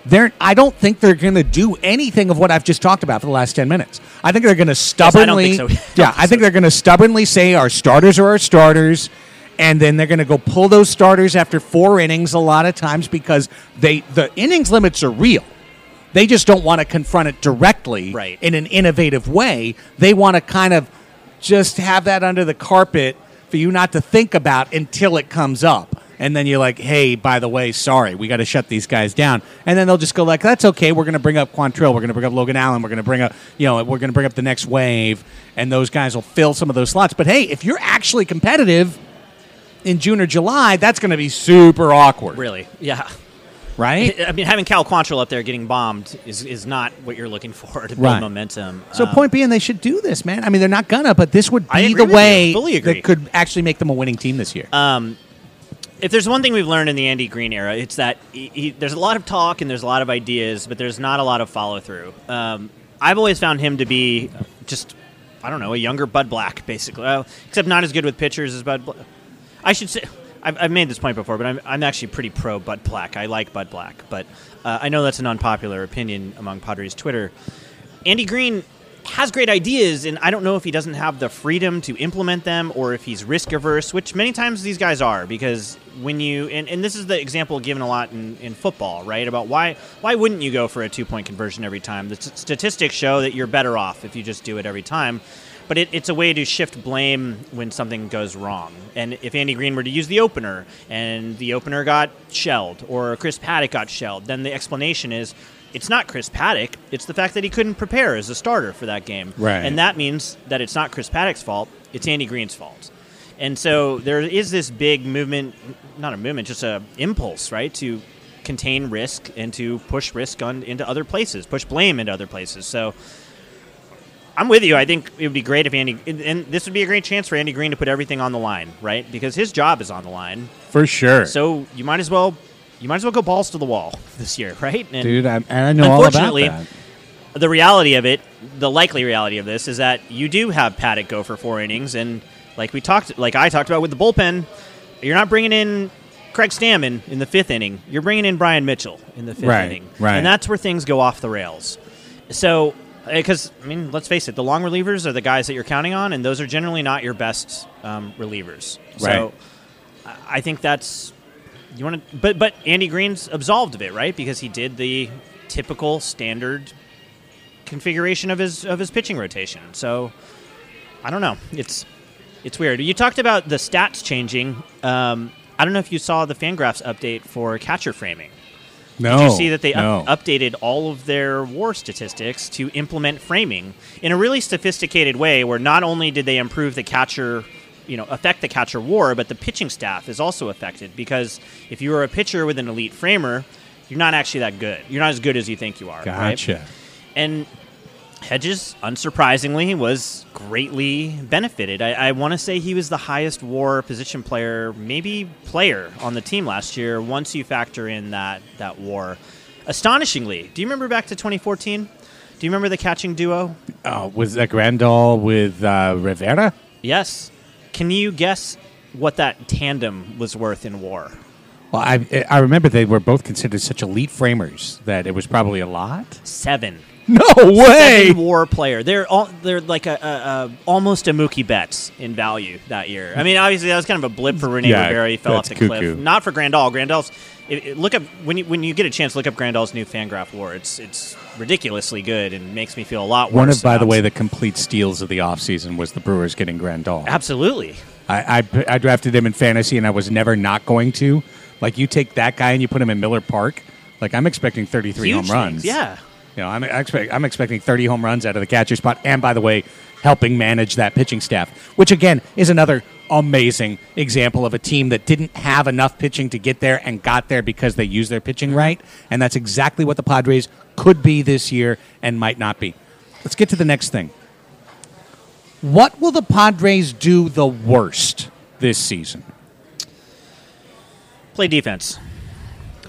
they're. I don't think they're going to do anything of what I've just talked about for the last ten minutes. I think they're going to I don't stubbornly. think so. Yeah, I think so. they're going to stubbornly say our starters are our starters. And then they're going to go pull those starters after four innings a lot of times because they the innings limits are real. They just don't want to confront it directly Right. in an innovative way. They want to kind of just have that under the carpet for you not to think about until it comes up. And then you're like, hey, by the way, sorry, we got to shut these guys down. And then they'll just go like, that's okay. We're going to bring up Quantrill. We're going to bring up Logan Allen. We're going to bring up, you know, we're going to bring up the next wave. And those guys will fill some of those slots. But hey, if you're actually competitive in June or July, that's going to be super awkward, Really, yeah. right? I mean, having Cal Quantrill up there getting bombed is, is not what you're looking for to build Right. momentum. So, Um, point being, they should do this, man. I mean, they're not gonna, but this would be the way that could actually make them a winning team this year. Um, if there's one thing we've learned in the Andy Green era, it's that he, he, there's a lot of talk and there's a lot of ideas, but there's not a lot of follow through. Um, I've always found him to be just, I don't know, a younger Bud Black, basically. Except not as good with pitchers as Bud. I should say. I've, I've made this point before, but I'm, I'm actually pretty pro Bud Black. I like Bud Black, but uh, I know that's an unpopular opinion among Padres Twitter. Andy Green has great ideas, and I don't know if he doesn't have the freedom to implement them or if he's risk averse, which many times these guys are. Because when you and, and this is the example given a lot in, in football, right? About why why wouldn't you go for a two point conversion every time? The st- statistics show that you're better off if you just do it every time. But it, it's a way to shift blame when something goes wrong. And if Andy Green were to use the opener and the opener got shelled or Chris Paddack got shelled, then the explanation is it's not Chris Paddack. It's the fact that he couldn't prepare as a starter for that game. Right. And that means that it's not Chris Paddack's fault. It's Andy Green's fault. And so there is this big movement, not a movement, just a impulse, right, to contain risk and to push risk on into other places, push blame into other places. So I'm with you. I think it would be great if Andy, and- and this would be a great chance for Andy Green to put everything on the line, right? Because his job is on the line. For sure. So you might as well, you might as well go balls to the wall this year, right? And Dude, I, and I know all about unfortunately, that. the reality of it, the likely reality of this is that you do have Paddack go for four innings, and like we talked, like I talked about with the bullpen, you're not bringing in Craig Stammen in the fifth inning. You're bringing in Bryan Mitchell in the fifth Right, inning, right. And that's where things go off the rails. So, because I mean, let's face it, the long relievers are the guys that you're counting on, and those are generally not your best um, relievers. So, Right. I- I think that's you want to, but but Andy Green's absolved of it, right? Because he did the typical standard configuration of his of his pitching rotation. So I don't know. It's it's weird. You talked about the stats changing. Um, I don't know if you saw the Fangraphs update for catcher framing. No. Did you see that they no. up- updated all of their WAR statistics to implement framing in a really sophisticated way? Where not only did they improve the catcher, you know, affect the catcher WAR, but the pitching staff is also affected because if you are a pitcher with an elite framer, you're not actually that good. You're not as good as you think you are. right? Gotcha. And Hedges, unsurprisingly, was greatly benefited. I, I want to say he was the highest WAR position player, maybe player on the team last year. Once you factor in that that WAR, astonishingly, do you remember back to 2014? Do you remember the catching duo? Oh, was that Grandal with uh, Rivera? Yes. Can you guess what that tandem was worth in WAR? Well, I I remember they were both considered such elite framers that it was probably a lot. Seven. No way! Seven WAR player. They're all they're like a, a, a almost a Mookie Betts in value that year. I mean, obviously that was kind of a blip for Rene Yeah, Rivera. He fell off the cliff. Not for Grandal. Grandal's it, it- look up when you when you get a chance. Look up Grandal's new Fangraph WAR. It's it's ridiculously good and makes me feel a lot worse. One of, by the way, the complete steals of the offseason was the Brewers getting Grandal. absolutely. I, I, I drafted him in fantasy, and I was never not going to. Like, you take that guy and you put him in Miller Park. Like, I'm expecting 33 Huge home runs. things, yeah. You know, I'm, expect, I'm expecting 30 home runs out of the catcher spot. And by the way, helping manage that pitching staff, which again is another amazing example of a team that didn't have enough pitching to get there and got there because they used their pitching right. And that's exactly what the Padres could be this year and might not be. Let's get to the next thing. What will the Padres do the worst this season? Play defense.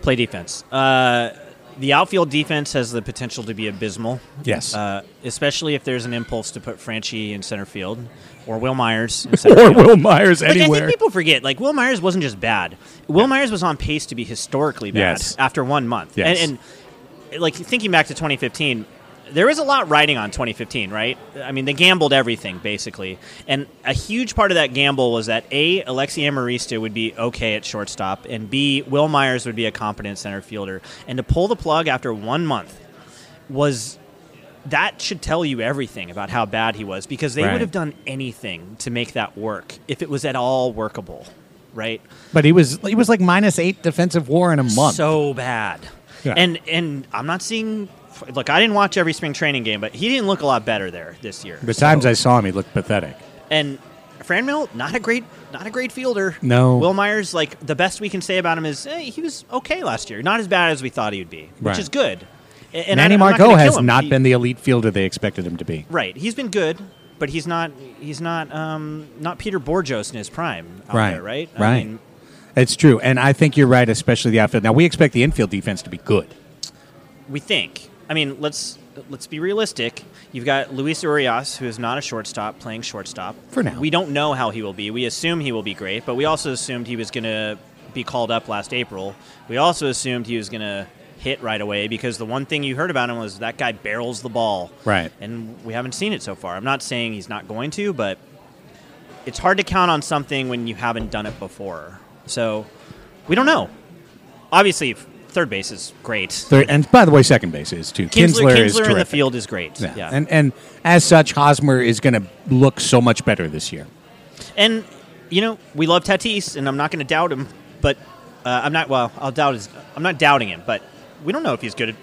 Play defense. Uh, the outfield defense has the potential to be abysmal. Yes. Uh, especially if there's an impulse to put Franchy in center field or Wil Myers in center Or. Wil Myers like, I think people forget, like, Wil Myers wasn't just bad. Wil Myers was on pace to be historically bad Yes. after one month. Yes. And, and, like, thinking back to 2015, there was a lot riding on 2015, right? I mean, they gambled everything basically, and a huge part of that gamble was that a Alexi Amarista would be okay at shortstop, and b Wil Myers would be a competent center fielder. And to pull the plug after one month was that should tell you everything about how bad he was because they Right. would have done anything to make that work if it was at all workable, right? But he was he was like minus eight defensive war in a month. So bad. Yeah. And and I'm not seeing. Look, I didn't watch every spring training game, but he didn't look a lot better there this year. the So- times I saw him, he looked pathetic. and Franmil, not a great, not a great fielder. No. Wil Myers, like the best we can say about him is eh, he was okay last year, not as bad as we thought he would be, which Right. is good. And Manny I'm not Margot has not He- been the elite fielder they expected him to be. right. He's been good, but he's not. He's not. Um, not Peter Bourjos in his prime. Out right. There, right. I Right. mean, it's true, and I think you're right, especially the outfield. Now we expect the infield defense to be good. we think. I mean, let's let's be realistic. You've got Luis Urias, who is not a shortstop, playing shortstop For now. We don't know how he will be. We assume he will be great, but we also assumed he was going to be called up last April. We also assumed he was going to hit right away because the one thing you heard about him was that guy barrels the ball, Right. And we haven't seen it so far. I'm not saying he's not going to, but it's hard to count on something when you haven't done it before. So we don't know. Obviously, third base is great. Third, and by the way, second base is too. Kinsler, Kinsler, is in the field is great. Yeah. And and as such, Hosmer is going to look so much better this year. And you know, we love Tatis, and I'm not going to doubt him, but uh, I'm not. Well, I'll doubt his. I'm not doubting him, but we don't know if he's good at,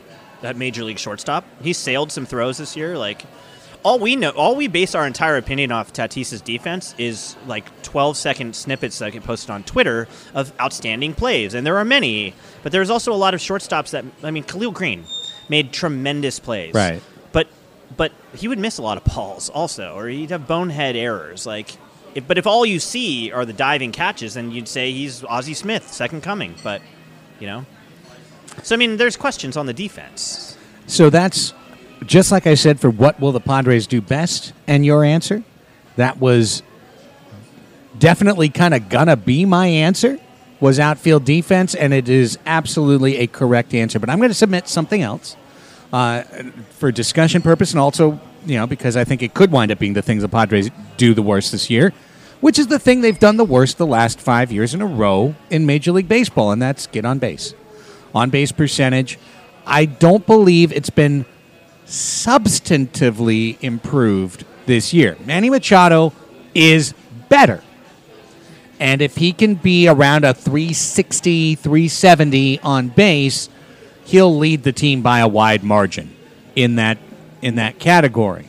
at major league shortstop. He sailed some throws this year. Like all we know, all we base our entire opinion off Tatis's defense is like 12 second snippets that get posted on Twitter of outstanding plays, and there are many. But there's also a lot of shortstops that I mean, Khalil Greene made tremendous plays, Right. But but he would miss a lot of balls also, or he'd have bonehead errors. Like, if, but if all you see are the diving catches, then you'd say he's Ozzie Smith, second coming. But you know, so I mean, there's questions on the defense. So that's just like I said for what will the Padres do best, and your answer, that was definitely kind of gonna be my answer was outfield defense, and it is absolutely a correct answer. But I'm going to submit something else uh, for discussion purpose, and also you know because I think it could wind up being the things the Padres do the worst this year, which is the thing they've done the worst the last five years in a row in Major League Baseball, and that's get on base, on base percentage. I don't believe it's been substantively improved this year. Manny Machado is better. And if he can be around a 360, 370 on base, he'll lead the team by a wide margin in that in that category.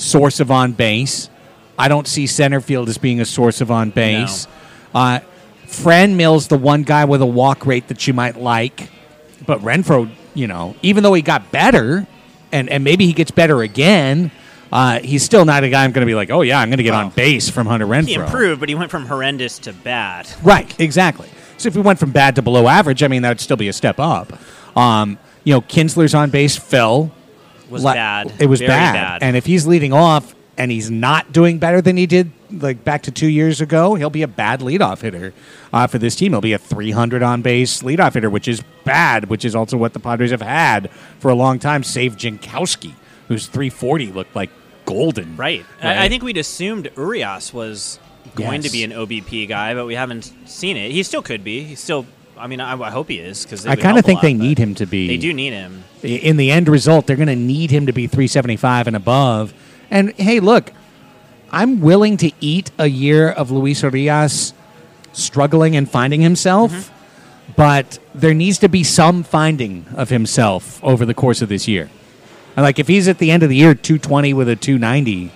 source of on base. I don't see center field as being a source of on base. Uh, Franmil's, the one guy with a walk rate that you might like, but Renfroe, you know, even though he got better, and and maybe he gets better again, uh, he's still not a guy I'm going to be like, oh yeah, I'm going to get on base from Hunter Renfroe. He improved, but he went from horrendous to bad. Right, exactly. So if we went from bad to below average, I mean, that would still be a step up. Um, you know, Kinsler's on base fell. Was La- bad. It was bad. bad. And if he's leading off and he's not doing better than he did like back to two years ago, he'll be a bad leadoff hitter uh, for this team. He'll be a 300 on base leadoff hitter, which is bad, which is also what the Padres have had for a long time, save Jankowski, whose 340 looked like golden. Right. Right. I, I think we'd assumed Urias was going Yes. to be an OBP guy, but we haven't seen it. He still could be. He's still. I mean, I, I hope he is because I kind of think they need him to be. They do need him. in the end result, they're going to need him to be 375 and above. And hey, look, I'm willing to eat a year of Luis Urias struggling and finding himself, Mm-hmm. but there needs to be some finding of himself over the course of this year. And like if he's at the end of the year 220 with a 290,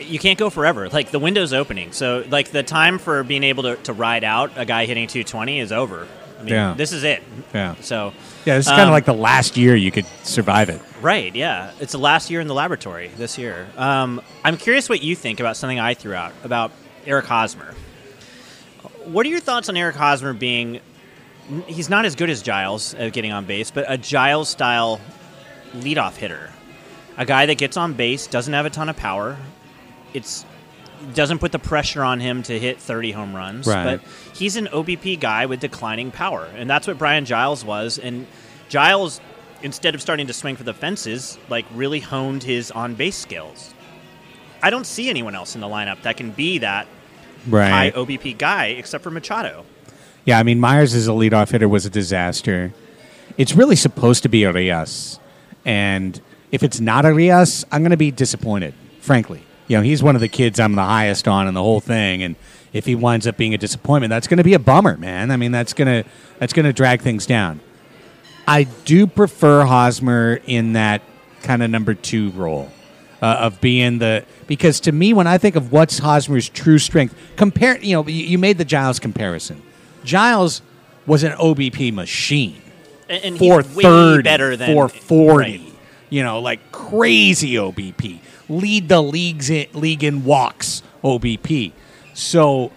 You can't go forever. Like the window's opening, so like the time for being able to, to ride out a guy hitting 220 is over. I mean, Yeah. this is it. Yeah. So yeah, this is kind of um, like the last year you could survive it. Right, yeah. It's the last year in the laboratory this year. Um, I'm curious what you think about something I threw out about Eric Hosmer. What are your thoughts on Eric Hosmer being. He's not as good as Giles at getting on base, but a Giles style leadoff hitter. A guy that gets on base, doesn't have a ton of power. It's doesn't put the pressure on him to hit 30 home runs. Right. But he's an OBP guy with declining power, and that's what Brian Giles was. And Giles, instead of starting to swing for the fences, like really honed his on base skills. I don't see anyone else in the lineup that can be that Right. high OBP guy except for Machado. Yeah, I mean Myers as a leadoff hitter was a disaster. It's really supposed to be Urias, and if it's not Urias, I'm going to be disappointed. Frankly, you know he's one of the kids I'm the highest on in the whole thing, and if he winds up being a disappointment, that's going to be a bummer, man. I mean that's gonna that's going to drag things down. I do prefer Hosmer in that kind of number two role uh, of being the because to me when I think of what's Hosmer's true strength, compare you know you, made the Giles comparison. Giles was an OBP machine. And, and for he's way thirty, better than for forty. Right. You know, like crazy OBP. Lead the leagues in, league in walks OBP. So,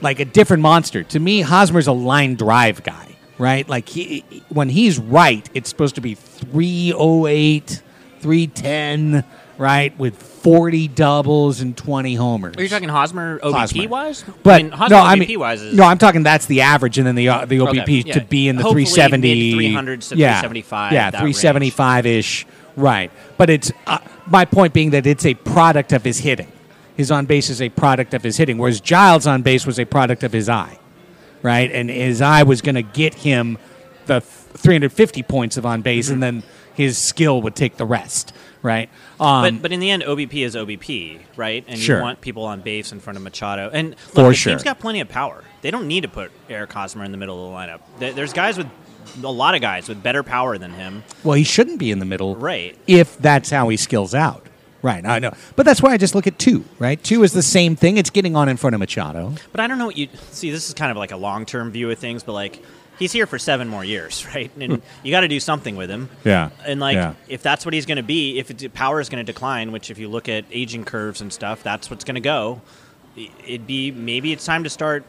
like a different monster. To me, Hosmer's a line drive guy, right? Like he, when he's right, it's supposed to be 308, 310, right? With 40 doubles and 20 homers. Are you talking Hosmer OBP Hosmer. wise? But I mean, Hosmer no, I OBP mean, wise is no, I'm talking that's the average, and then the uh, the Okay, OBP yeah. to be in the Hopefully 370, mid-300s to yeah, 375, yeah, that 375 ish, right? But it's uh, my point being that it's a product of his hitting. His on base is a product of his hitting, whereas Giles on base was a product of his eye, right? And his eye was going to get him the 350 points of on base, Mm-hmm. and then his skill would take the rest, right? Um, but but in the end, OBP is OBP, right? And Sure. you want people on base in front of Machado. And look, For the sure. team's got plenty of power. They don't need to put Eric Hosmer in the middle of the lineup. There's guys with a lot of guys with better power than him. Well, he shouldn't be in the middle, Right. If that's how he skills out, right? I know, but that's why I just look at two. Right, two is the same thing. It's getting on in front of Machado. But I don't know what you see. This is kind of like a long term view of things, but like he's here for seven more years, right? And you got to do something with him. Yeah. And like, Yeah. if that's what he's going to be, if power is going to decline, which if you look at aging curves and stuff, that's what's going to go. It'd be maybe it's time to start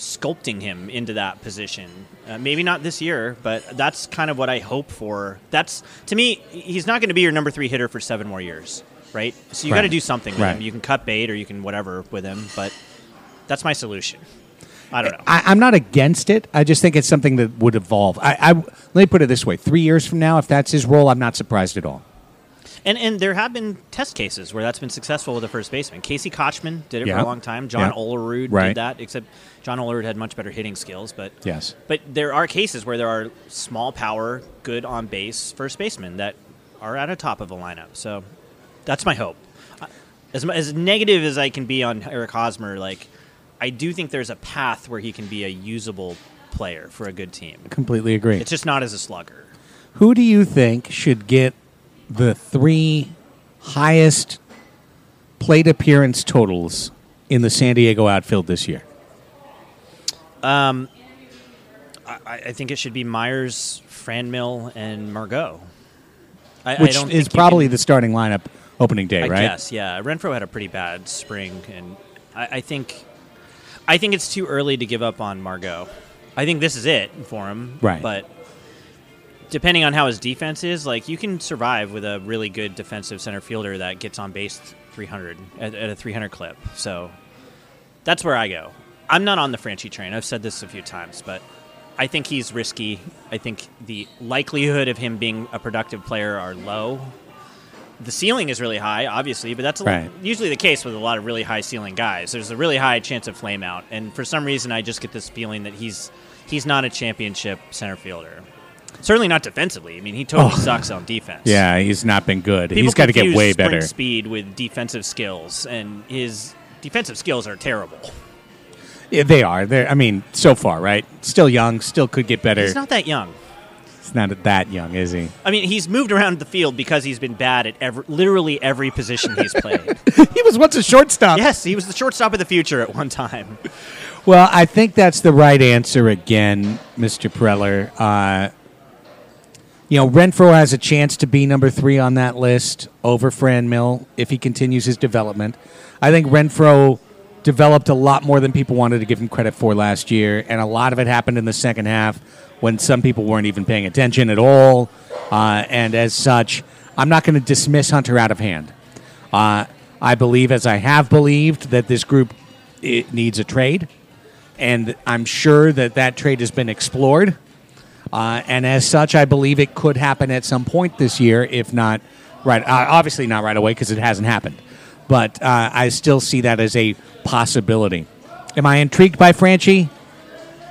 sculpting him into that position. Uh, maybe not this year, but that's kind of what I hope for. That's to me, he's not going to be your number three hitter for seven more years, right? So you got to do something with Right. him. You can cut bait or you can whatever with him, but that's my solution. I don't know. I, I'm not against it. I just think it's something that would evolve. I, I let me put it this way: three years from now, if that's his role, I'm not surprised at all. And and there have been test cases where that's been successful with a first baseman. Casey Kotchman did it Yeah. for a long time. John Yeah. Olerud Right. did that, except John Olerud had much better hitting skills. But Yes. but there are cases where there are small power, good on base first basemen that are at a top of a lineup. So that's my hope. As as negative as I can be on Eric Hosmer, like I do think there's a path where he can be a usable player for a good team. Completely agree. It's just not as a slugger. Who do you think should get the three highest plate appearance totals in the San Diego outfield this year? Um, I, I think it should be Myers, Franmil, and Margot. I, I Which don't is probably can- the starting lineup opening day, I right? Yes, yeah. Renfroe had a pretty bad spring, and I, I think, I think it's too early to give up on Margot. I think this is it for him, Right. But depending on how his defense is, like you can survive with a really good defensive center fielder that gets on base 300 at, at a 300 clip. So that's where I go. I'm not on the Franchi train. I've said this a few times, but I think he's risky. I think the likelihood of him being a productive player are low. The ceiling is really high, obviously, but that's a, Right. usually the case with a lot of really high ceiling guys. There's a really high chance of flame out, and for some reason, I just get this feeling that he's he's not a championship center fielder. Certainly not defensively. I mean, he totally Oh. sucks on defense. Yeah, he's not been good. People he's got to get way sprint better. Speed with defensive skills, and his defensive skills are terrible. Yeah, they are. They're, I mean, so far, right? Still young, still could get better. He's not that young. He's not that young, is he? I mean, he's moved around the field because he's been bad at every, literally every position he's played. he was once a shortstop. Yes, he was the shortstop of the future at one time. Well, I think that's the right answer again, Mr. Preller. Uh, you know, Renfroe has a chance to be number three on that list over Franmil if he continues his development. I think Renfroe developed a lot more than people wanted to give him credit for last year, and a lot of it happened in the second half when some people weren't even paying attention at all. Uh, and as such, I'm not going to dismiss Hunter out of hand. Uh, I believe, as I have believed, that this group needs a trade, and I'm sure that that trade has been explored. Uh, and as such, I believe it could happen at some point this year, if not right. Uh, obviously, not right away because it hasn't happened. But uh, I still see that as a possibility. Am I intrigued by Franchy?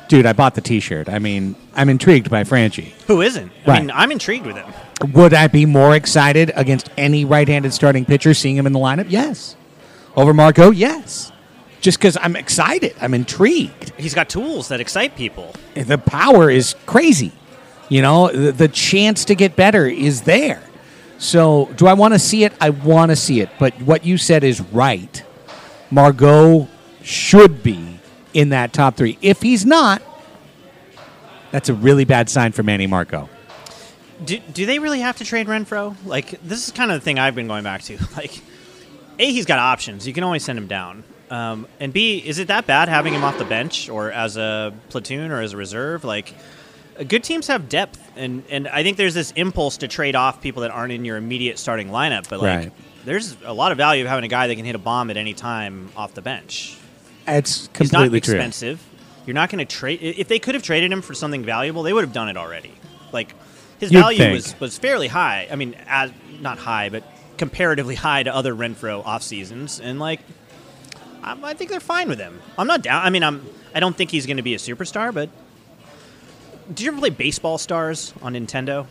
Dude, I bought the T-shirt. I mean, I'm intrigued by Franchy. Who isn't? I mean, I'm intrigued with him. Would I be more excited against any right-handed starting pitcher seeing him in the lineup? Yes. Over Margot? Yes. Just because I'm excited, I'm intrigued. He's got tools that excite people. The power is crazy. You know, the, the chance to get better is there. So, do I want to see it? I want to see it. But what you said is right. Margot should be in that top three. If he's not, that's a really bad sign for Manny Margot. Do, do they really have to trade Renfroe? Like, this is kind of the thing I've been going back to. Like, A, he's got options. You can always send him down. Um, and B, is it that bad having him off the bench or as a platoon or as a reserve? Like, good teams have depth. And, and I think there's this impulse to trade off people that aren't in your immediate starting lineup. But, like, Right. there's a lot of value of having a guy that can hit a bomb at any time off the bench. It's completely He's not completely true. expensive. You're not going to trade. If they could have traded him for something valuable, they would have done it already. Like his You'd value think. was was fairly high. I mean, as, not high, but comparatively high to other Renfroe off seasons, and like I, I think they're fine with him. I'm not down. I mean, I'm. I don't think he's going to be a superstar, but did you ever play Baseball Stars on Nintendo?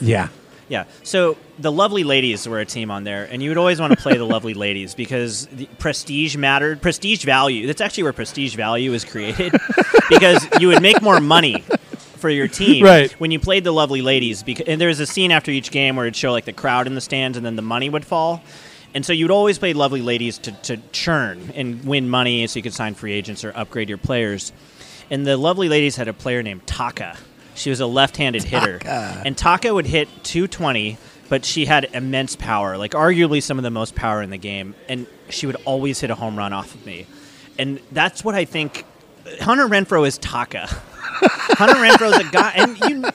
Yeah. Yeah. So the Lovely Ladies were a team on there, and you would always want to play the Lovely Ladies because the prestige mattered. Prestige value. That's actually where prestige value is created because you would make more money for your team Right. when you played the Lovely Ladies. Because and there's a scene after each game where it'd show like the crowd in the stands, and then the money would fall. And so you'd always play Lovely Ladies to, to churn and win money so you could sign free agents or upgrade your players. And the Lovely Ladies had a player named Taka. She was a left-handed hitter, and Taka would hit 220, but she had immense power, like arguably some of the most power in the game, and she would always hit a home run off of me. And that's what I think. Hunter Renfroe is Taka. Hunter Renfroe is a guy, and you,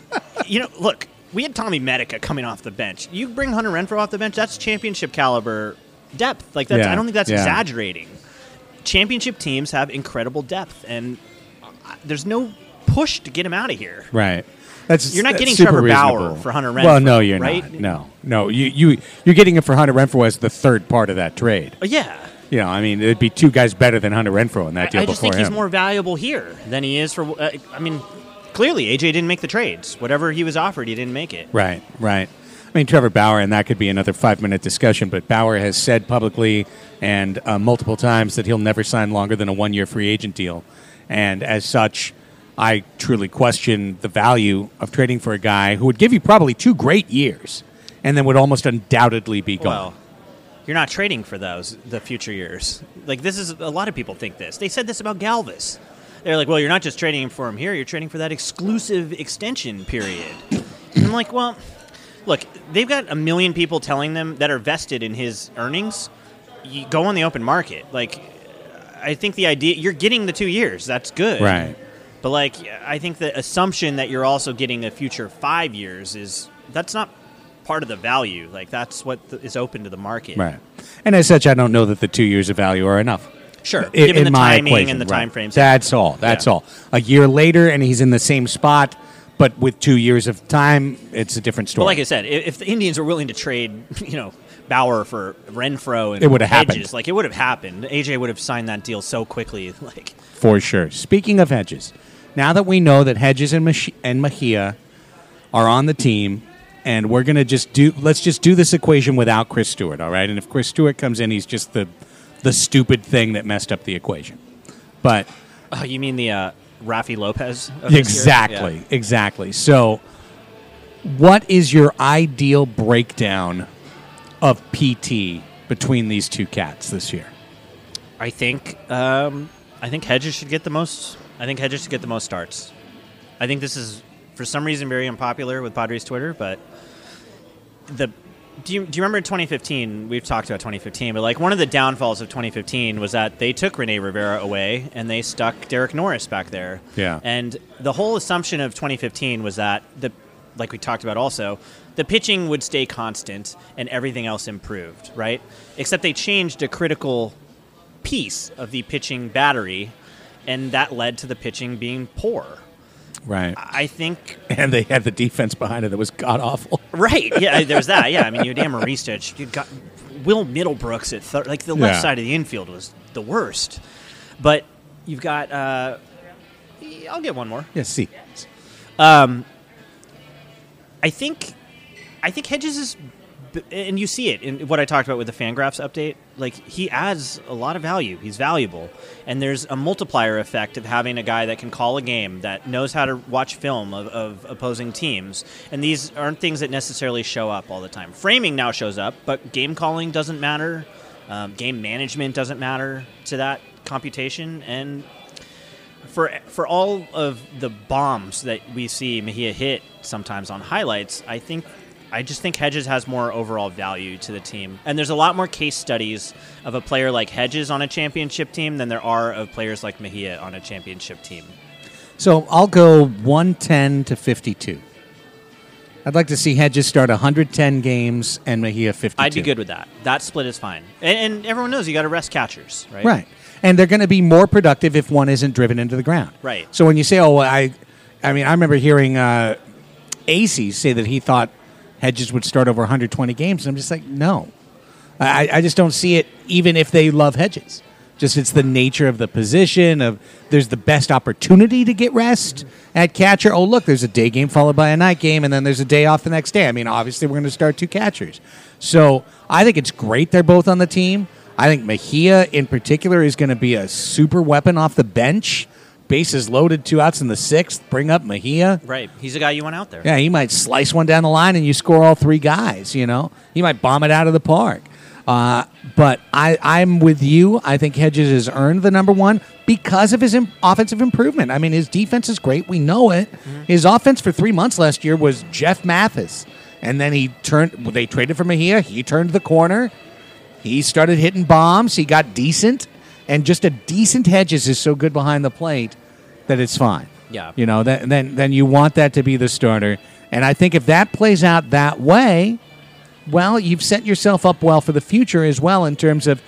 you know, look, we had Tommy Medica coming off the bench. You bring Hunter Renfroe off the bench, that's championship caliber depth. Like that's, Yeah, I don't think that's yeah. exaggerating. Championship teams have incredible depth, and uh, there's no push to get him out of here. Right. That's You're not that's getting Trevor Bauer for Hunter Renfroe. Well, no, you're right? not. No, no. You you you're getting him for Hunter Renfroe as the third part of that trade. Uh, yeah. You know, I mean, it'd be two guys better than Hunter Renfroe in that deal I just before think he's more valuable here than he is for. Uh, I mean, clearly AJ didn't make the trades. Whatever he was offered, he didn't make it. Right, right. I mean, Trevor Bauer, and that could be another five minute discussion, but Bauer has said publicly and uh, multiple times that he'll never sign longer than a one year free agent deal. And as such, I truly question the value of trading for a guy who would give you probably two great years and then would almost undoubtedly be gone. Well, you're not trading for those the future years. Like this is a lot of people think this. They said this about Galvis. They're like, well, you're not just trading him for him here. You're trading for that exclusive extension period. And I'm like, well, look, they've got a million people telling them that are vested in his earnings. You go on the open market. Like, I think the idea you're getting the two years. That's good. Right. But like, I think the assumption that you're also getting a future five years is that's not part of the value. Like that's what th- is open to the market. Right. And as such, I don't know that the two years of value are enough. Sure. I- Given in the timing equation, and the right. time frames. That's all. That's Yeah. all. A year later, and he's in the same spot, but with two years of time, it's a different But story. like I said, if the Indians were willing to trade, you know, Bauer for Renfroe and It would have Hedges, happened. like it would have happened. AJ would have signed that deal so quickly. Like, For sure. Speaking of Hedges, now that we know that Hedges and, Mach- and Mejia are on the team, and we're going to just do, let's just do this equation without Chris Stewart, all right? And if Chris Stewart comes in, he's just the, the stupid thing that messed up the equation. But oh, you mean the uh, Rafi Lopez? of this year? exactly, Yeah. exactly. So, what is your ideal breakdown of PT between these two cats this year? I think um, I think Hedges should get the most. I think Hedges should get the most starts. I think this is for some reason very unpopular with Padres Twitter, but the do you, do you remember 2015? We've talked about 2015, but like one of the downfalls of 2015 was that they took Rene Rivera away and they stuck Derek Norris back there. Yeah. And the whole assumption of 2015 was that the like we talked about also, the pitching would stay constant and everything else improved, right? Except they changed a critical piece of the pitching battery, and that led to the pitching being poor. Right. I think And they had the defense behind it that was god awful. Right. Yeah, there's that. Yeah, I mean, you had Amarista. You got Will Middlebrooks at third. Like the left Yeah. side of the infield was the worst. But you've got. Uh, I'll get one more. Yeah, see. Um, I think, I think Hedges is, and you see it in what I talked about with the Fangraphs update. Like he adds a lot of value. He's valuable, and there's a multiplier effect of having a guy that can call a game, that knows how to watch film of, of opposing teams. And these aren't things that necessarily show up all the time. Framing now shows up, but game calling doesn't matter. Um, game management doesn't matter to that computation, and for for all of the bombs that we see Mejia hit sometimes on highlights, I think I just think Hedges has more overall value to the team. And there's a lot more case studies of a player like Hedges on a championship team than there are of players like Mejia on a championship team. So I'll go 110 to 52. I'd like to see Hedges start 110 games and Mejia 52. I'd be good with that. That split is fine. And, and everyone knows you got to rest catchers, right? Right. And they're going to be more productive if one isn't driven into the ground. Right. So when you say, "Oh, I," I mean, I remember hearing uh, AC say that he thought Hedges would start over 120 games, and I'm just like, no, I, I just don't see it. Even if they love Hedges, just it's the nature of the position. Of there's the best opportunity to get rest at catcher. Oh, look, there's a day game followed by a night game, and then there's a day off the next day. I mean, obviously, we're going to start two catchers. So I think it's great they're both on the team. I think Mejia in particular is going to be a super weapon off the bench. Bases loaded, two outs in the sixth. Bring up Mejia. Right. He's a guy you want out there. Yeah, he might slice one down the line and you score all three guys. You know, he might bomb it out of the park. Uh, but I, I'm with you. I think Hedges has earned the number one because of his im- offensive improvement. I mean, his defense is great. We know it. His offense for three months last year was Jeff Mathis, and then he turned. They traded for Mejia. He turned the corner. He started hitting bombs. He got decent, and just a decent Hedges is so good behind the plate that it's fine. Yeah. You know, that, then then you want that to be the starter. And I think if that plays out that way, well, you've set yourself up well for the future as well in terms of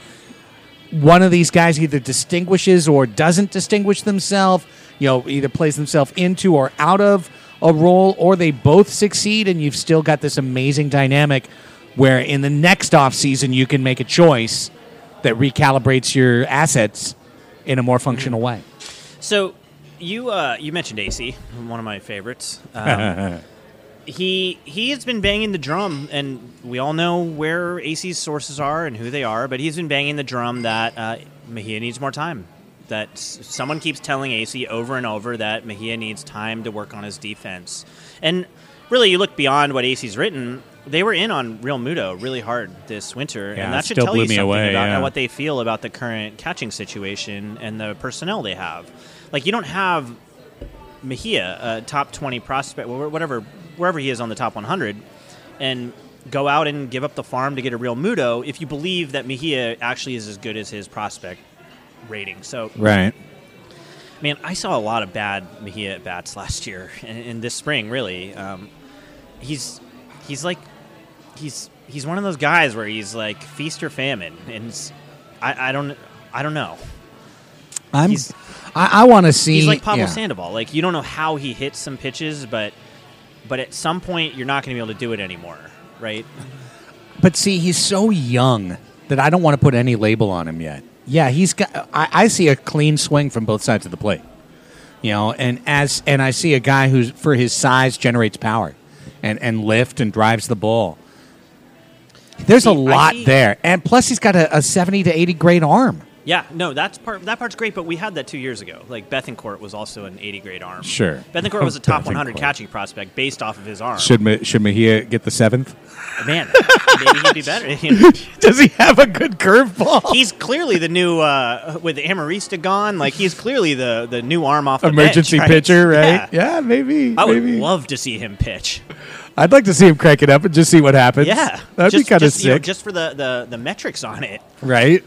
one of these guys either distinguishes or doesn't distinguish themselves, you know, either plays themselves into or out of a role, or they both succeed, and you've still got this amazing dynamic where in the next off season you can make a choice that recalibrates your assets in a more functional way. So you uh, you mentioned AC, one of my favorites. Um, he he has been banging the drum, and we all know where AC's sources are and who they are. But he's been banging the drum that uh, Mejia needs more time. That s- someone keeps telling AC over and over that Mejia needs time to work on his defense. And really, you look beyond what AC's written. They were in on Realmuto really hard this winter, Yeah, and that should tell you something away, about yeah. what they feel about the current catching situation and the personnel they have. Like you don't have Mejia, a top 20 prospect, wh- whatever, wherever he is on the top 100, and go out and give up the farm to get a Realmuto if you believe that Mejia actually is as good as his prospect rating. So, Right. man, I saw a lot of bad Mejia at bats last year and, and this spring, really. Um, he's he's like he's he's one of those guys where he's like feast or famine, and I, I don't I don't know. I'm. He's- I, I want to see. He's like Pablo yeah. Sandoval. Like you don't know how he hits some pitches, but but at some point you're not going to be able to do it anymore, right? But see, he's so young that I don't want to put any label on him yet. Yeah, he's got. I, I see a clean swing from both sides of the plate. You know, and as and I see a guy who's for his size generates power, and and lift and drives the ball. There's a See, I lot there, and plus he's got a, a seventy to eighty grade arm. Yeah, no, that's part. That part's great, but we had that two years ago. Like Bethancourt was also an 80 grade arm. Sure. Bethancourt was a top 100 catching prospect based off of his arm. Should Ma- should Mejia get the seventh? Man, maybe he'd be better. Does he have a good curveball? He's clearly the new uh, with Amarista gone. Like he's clearly the the new arm off the Emergency bench, right? pitcher, right? Yeah. Yeah, maybe. I would love to see him pitch. I'd like to see him crank it up and just see what happens. Yeah, that'd just, be kind of just, you know, sick, just for the, the the metrics on it. right?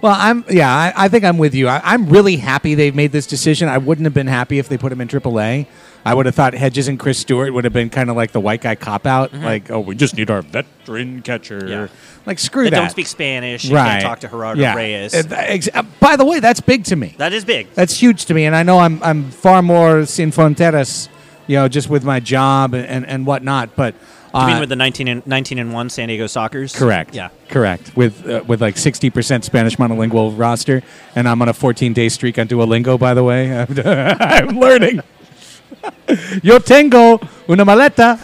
Well, I'm yeah, I, I think I'm with you. I, I'm really happy they've made this decision. I wouldn't have been happy if they put him in AAA. I would have thought Hedges and Chris Stewart would have been kind of like the white guy cop out, Mhm. like oh, we just need our veteran catcher. Yeah. Like screw That that. don't speak Spanish, Right. can't talk to Gerardo yeah. Reyes. Ex- uh, by the way, that's big to me. That is big. That's huge to me, and I know I'm I'm far more sin fronteras, you know, just with my job and and, whatnot. But you uh, mean with the 19 and, 19 and 1 San Diego Sockers? Correct. Yeah. Correct. With uh, with like sixty percent Spanish monolingual roster, and I'm on a 14 day streak on Duolingo. By the way, I'm learning. Yo tengo una maleta.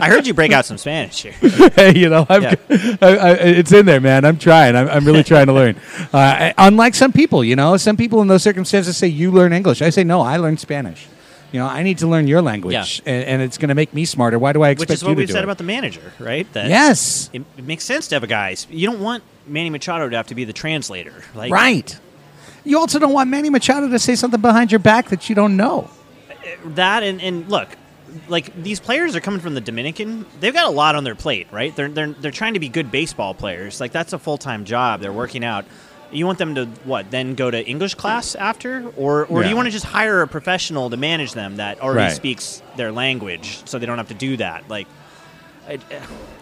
I heard you break out some Spanish here. hey, you know, I'm, Yeah. I, I, it's in there, man. I'm trying. I'm, I'm really trying to learn. Uh, I- unlike some people, you know, some people in those circumstances say you learn English. I say no, I learn Spanish. You know, I need to learn your language, and, and it's going to make me smarter. Why do I expect you to do Which is what we've said it? about the manager, right? That Yes. It, it makes sense to have a guy. You don't want Manny Machado to have to be the translator. Like, right. You also don't want Manny Machado to say something behind your back that you don't know. that and, and look like these players are coming from the dominican they've got a lot on their plate right they're, they're, they're trying to be good baseball players like that's a full-time job they're working out you want them to what then go to english class after or, or do you want to just hire a professional to manage them that already Right. speaks their language so they don't have to do that like I,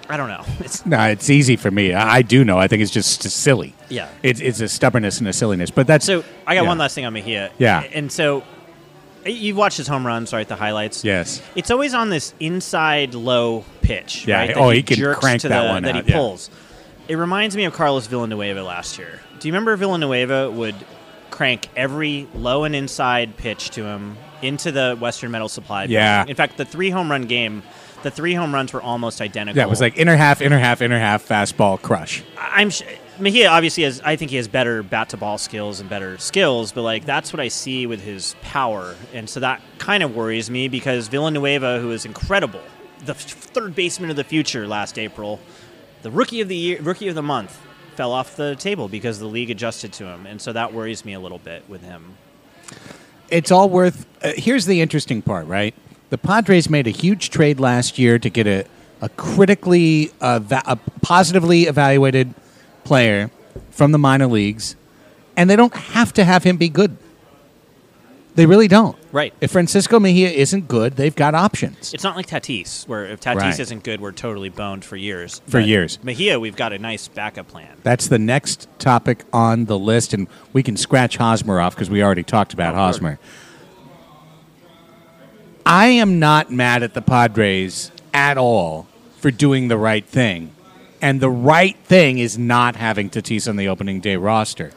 I don't know it's No, it's easy for me. I, I do know. I think it's just silly. Yeah. It's it's a stubbornness and a silliness. But that's so i got yeah. one last thing on mejia Yeah. and so you've watched his home runs right the highlights Yes. It's always on this inside low pitch. Yeah, right, oh, he can jerks crank to that the- one that out, he yeah. pulls. It reminds me of Carlos Villanueva last year. Do you remember Villanueva would crank every low and inside pitch to him into the Western Metal Supply? building? Yeah. In fact, the three home run game, the three home runs were almost identical. Yeah, it was like inner half, inner half, inner half, fastball, crush. I'm sh- Mejia obviously has. I think he has better bat to ball skills and better skills, but like that's what I see with his power, and so that kind of worries me because Villanueva, who is incredible, the third baseman of the future last April, the rookie of the year, rookie of the month, fell off the table because the league adjusted to him, and so that worries me a little bit with him. It's all worth. Uh, here's the interesting part, right? The Padres made a huge trade last year to get a, a critically, uh, va- a positively evaluated player from the minor leagues, and they don't have to have him be good. They really don't. Right. If Francisco Mejia isn't good, they've got options. It's not like Tatis, where if Tatis Right. isn't good, we're totally boned for years. For But years. Mejia, we've got a nice backup plan. That's the next topic on the list, and we can scratch Hosmer off because we already talked about Hosmer. I am not mad at the Padres at all for doing the right thing. And the right thing is not having Tatis on the opening day roster.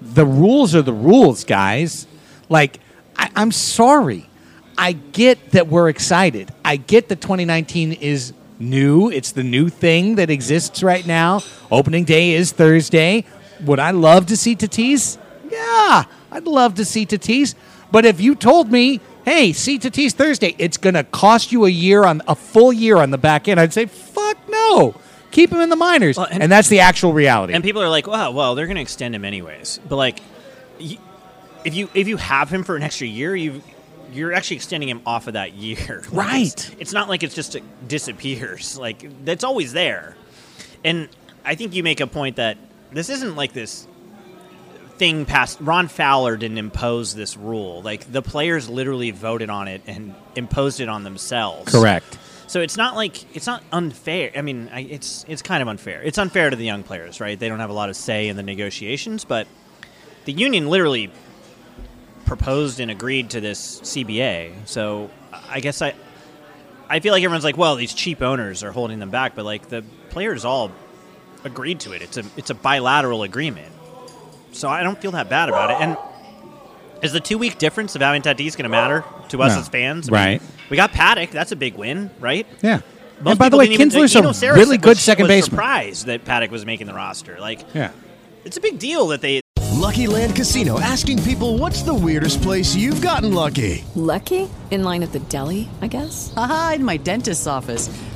The rules are the rules, guys. Like, I, I'm sorry. I get that we're excited. I get that 2019 is new. It's the new thing that exists right now. Opening day is Thursday. Would I love to see Tatis? Yeah, I'd love to see Tatis. But if you told me, hey, see Tatis Thursday, it's going to cost you a year on a full year on the back end, I'd say, fuck no. Keep him in the minors. Well, and, and- that's the actual reality. And people are like, "Wow, well, they're going to extend him anyways." But like, if you if you have him for an extra year, you you're actually extending him off of that year. Like, Right. It's, it's not like it's just it disappears. Like that's always there. And I think you make a point that this isn't like this thing passed. Ron Fowler didn't impose this rule. Like the players literally voted on it and imposed it on themselves. Correct. So it's not like it's not unfair. I mean, I, it's it's kind of unfair. It's unfair to the young players, right? They don't have a lot of say in the negotiations, but the union literally proposed and agreed to this CBA. So I guess I I feel like everyone's like, well, these cheap owners are holding them back, but like the players all agreed to it. It's a it's a bilateral agreement. So I don't feel that bad about it. And is the two week difference of having Tatis going to matter to us No. as fans? Right. We got Paddack. That's a big win, right? Yeah. Most and by the way, didn't even- Kinsler's a Sarris really good second was baseman. Surprised that Paddack was making the roster. Like, Yeah. it's a big deal that they. Lucky Land Casino asking people what's the weirdest place you've gotten lucky? Lucky? In line at the deli, I guess? Aha, in my dentist's office.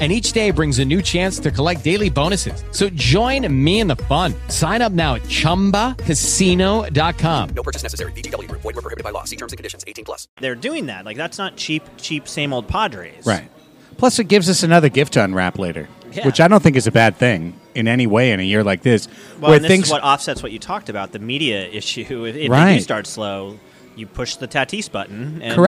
And each day brings a new chance to collect daily bonuses. So join me in the fun. Sign up now at chumbacasino.com. No purchase necessary. VGW Group. Void were prohibited by law. See terms and conditions. 18 plus. They're doing that. Like that's not cheap, cheap, same old Padres. Right. Plus, it gives us another gift to unwrap later, Yeah. which I don't think is a bad thing in any way in a year like this, Well, where and this things is what offsets what you talked about the media issue. If, if Right. do start slow, you push the Tatis button. And Correct.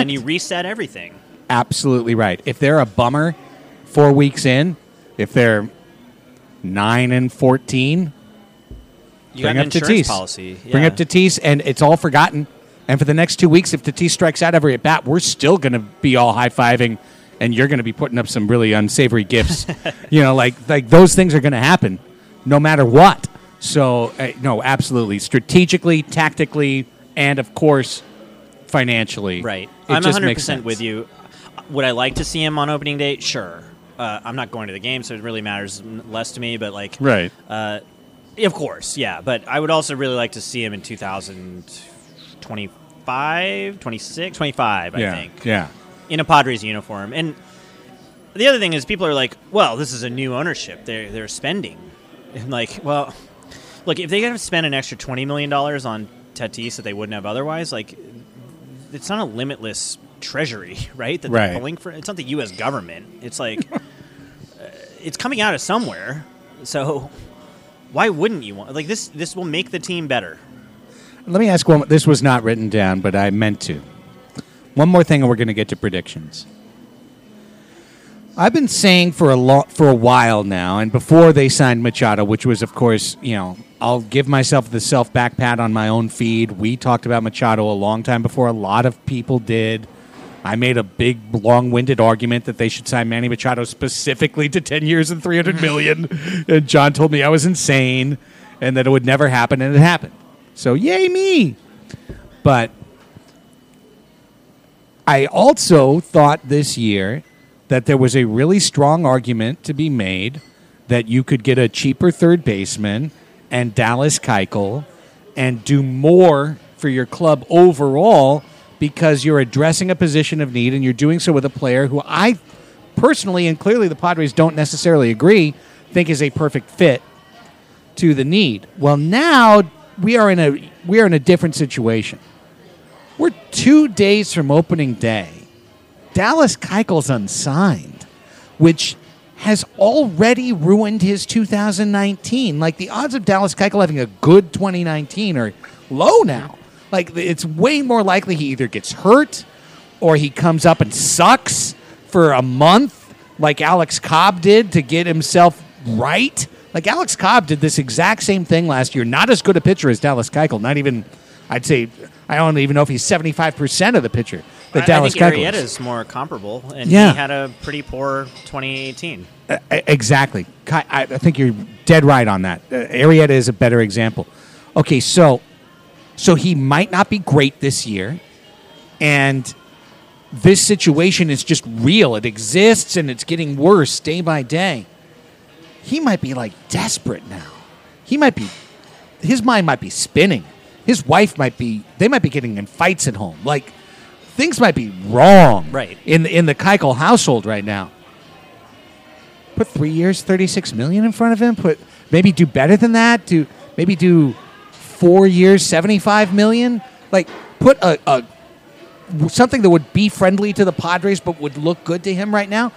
And you reset everything. absolutely right. If they're a bummer four weeks in, if they're nine and fourteen, You got up insurance Tatis. policy. Bring up Tatis, and it's all forgotten. And for the next two weeks, if Tatis strikes out every at bat, we're still going to be all high fiving, and you're going to be putting up some really unsavory gifts. you know, like like those things are going to happen, no matter what. So uh, no, absolutely, strategically, tactically, and of course, financially. Right. It I'm just 100% makes sense. with you. Would I like to see him on opening day? Sure. Uh, I'm not going to the game, so it really matters less to me. But like, Right. Uh, of course, yeah. But I would also really like to see him in 2025, 26, 25. Yeah, I think. yeah. In a Padres uniform, and the other thing is, people are like, "Well, this is a new ownership. They're they're spending." And like, well, look, if they got to spend an extra twenty million dollars on Tatis that they wouldn't have otherwise, like, it's not a limitless treasury, right? That they're pulling for. It's not the U.S. government. It's like uh, it's coming out of somewhere. So why wouldn't you want like this? This will make the team better. Let me ask one. This was not written down, but I meant to. One more thing, and we're going to get to predictions. I've been saying for a lo- for a while now, and before they signed Machado, which was, of course, you know, I'll give myself the self back pat on my own feed. We talked about Machado a long time before a lot of people did. I made a big, long-winded argument that they should sign Manny Machado specifically to ten years and three hundred million, and John told me I was insane and that it would never happen, and it happened. So yay me! But I also thought this year that there was a really strong argument to be made that you could get a cheaper third baseman and Dallas Keuchel and do more for your club overall because you're addressing a position of need and you're doing so with a player who I personally and clearly the Padres don't necessarily agree think is a perfect fit to the need. Well, now we are in a we are in a different situation. We're two days from opening day. Dallas Keuchel's unsigned, which has already ruined his 2019. Like the odds of Dallas Keuchel having a good 2019 are low now. Like it's way more likely he either gets hurt or he comes up and sucks for a month, like Alex Cobb did to get himself right. Like Alex Cobb did this exact same thing last year. Not as good a pitcher as Dallas Keuchel. Not even, I'd say, I don't even know if he's 75% of the pitcher that I, Dallas I think Keuchel Arrieta is. is more comparable, and Yeah. he had a pretty poor 2018. Uh, exactly. I, I think you're dead right on that. Uh, Arrieta is a better example. Okay, so so he might not be great this year, and this situation is just real. It exists, and it's getting worse day by day. He might be like desperate now. He might be. His mind might be spinning. His wife might be. They might be getting in fights at home. Like things might be wrong. Right. in in the Keuchel household right now. Put three years, thirty six million in front of him. Put maybe do better than that. Do maybe do four years, seventy-five million. Like put a, a something that would be friendly to the Padres but would look good to him right now.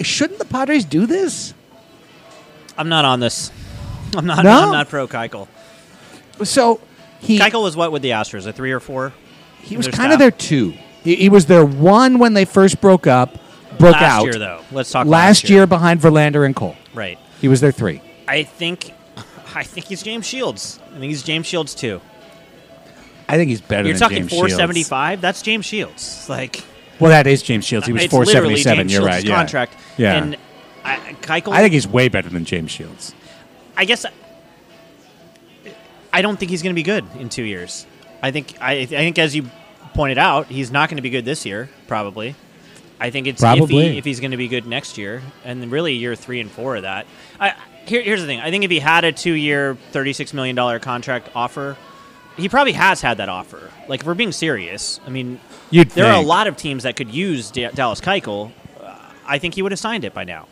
Shouldn't the Padres do this? I'm not on this. I'm not. No? I'm not pro Keuchel. So he Keuchel was what with the Astros? A three or four? he was kind of their two. He, he was their one when they first broke up, broke Last out. year, though. Let's talk last last year year. behind Verlander and Cole. Right. He was their three. I think. I think he's James Shields. I think he's James Shields too. I think he's better You're than talking James Shields. 475. That's James Shields. Like Well, that is James Shields. He was it's four literally seventy seven. James You're Shields' right. Yeah. Contract. Yeah. And I, Keuchel. I think he's way better than James Shields. I guess I don't think he's going to be good in two years. I think I, I think as you pointed out, he's not going to be good this year. Probably. I think it's Probably. iffy if he's going to be good next year, and then really year three and four of that. I, here, here's the thing: I think if he had a two-year, thirty-six million dollar contract offer, he probably has had that offer. Like if we're being serious, I mean, You'd there are a lot of teams that could use Da- Dallas Keuchel. Uh, I think he would have signed it by now.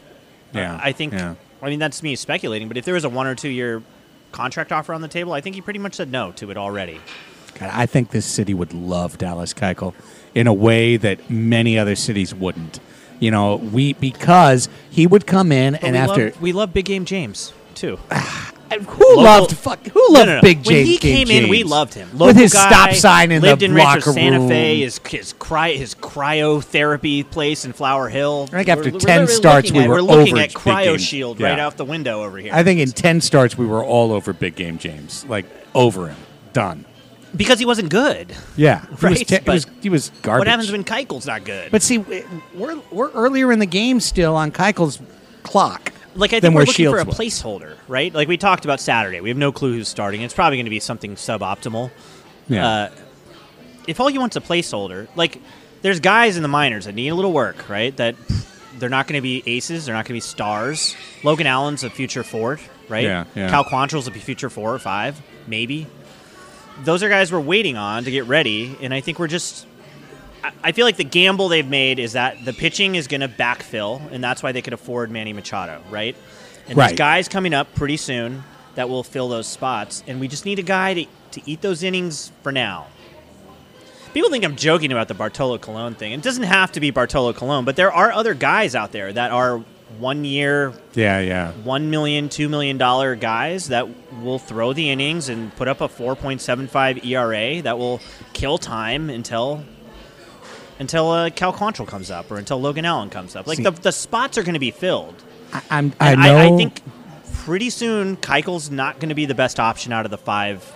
Yeah, Uh, I think. yeah. I mean, that's me speculating, but if there was a one or two year contract offer on the table, I think he pretty much said no to it already. God, I think this city would love Dallas Keuchel in a way that many other cities wouldn't. You know, we because he would come in But and we after love, we love Big Game James too. who loved fuck who No, loved no, no. Big When James? he came in, we loved him. with his guy, stop sign in lived the in locker Rancho Santa room. Fe. His his cry his cryotherapy place in Flower Hill. I think after We're- we're 10 starts, we at, were we're looking at Big. Cryo Shield right out the window over here. I think in ten starts we were all over Big Game James, like over him, done. Because he wasn't good. Yeah, he was, Right, te- he was he was garbage. What happens when Keuchel's not good? But see, we're we're earlier in the game still on Keuchel's clock. like I than think we're where looking for a Shields was. placeholder, right? Like we talked about Saturday. We have no clue who's starting. It's probably going to be something suboptimal. Yeah. Uh, if all you want's a placeholder, like there's guys in the minors that need a little work, right? That they're not going to be aces. They're not going to be stars. Logan Allen's a future fourth, right? Yeah, yeah. Cal Quantrill's a future four or five, maybe. Those are guys we're waiting on to get ready, and I think we're just. I- I feel like the gamble they've made is that the pitching is going to backfill, and that's why they could afford Manny Machado, right? And Right. there's guys coming up pretty soon that will fill those spots, and we just need a guy to, to eat those innings for now. People think I'm joking about the Bartolo Colon thing. It doesn't have to be Bartolo Colon, but there are other guys out there that are one year, Yeah, yeah. one million, two million dollar guys that will throw the innings and put up a 4.75 ERA that will kill time until until uh, Cal Quantrill comes up or until Logan Allen comes up. Like See- the, the spots are going to be filled. I, I'm I know. I, I think pretty soon Keuchel's not going to be the best option out of the five.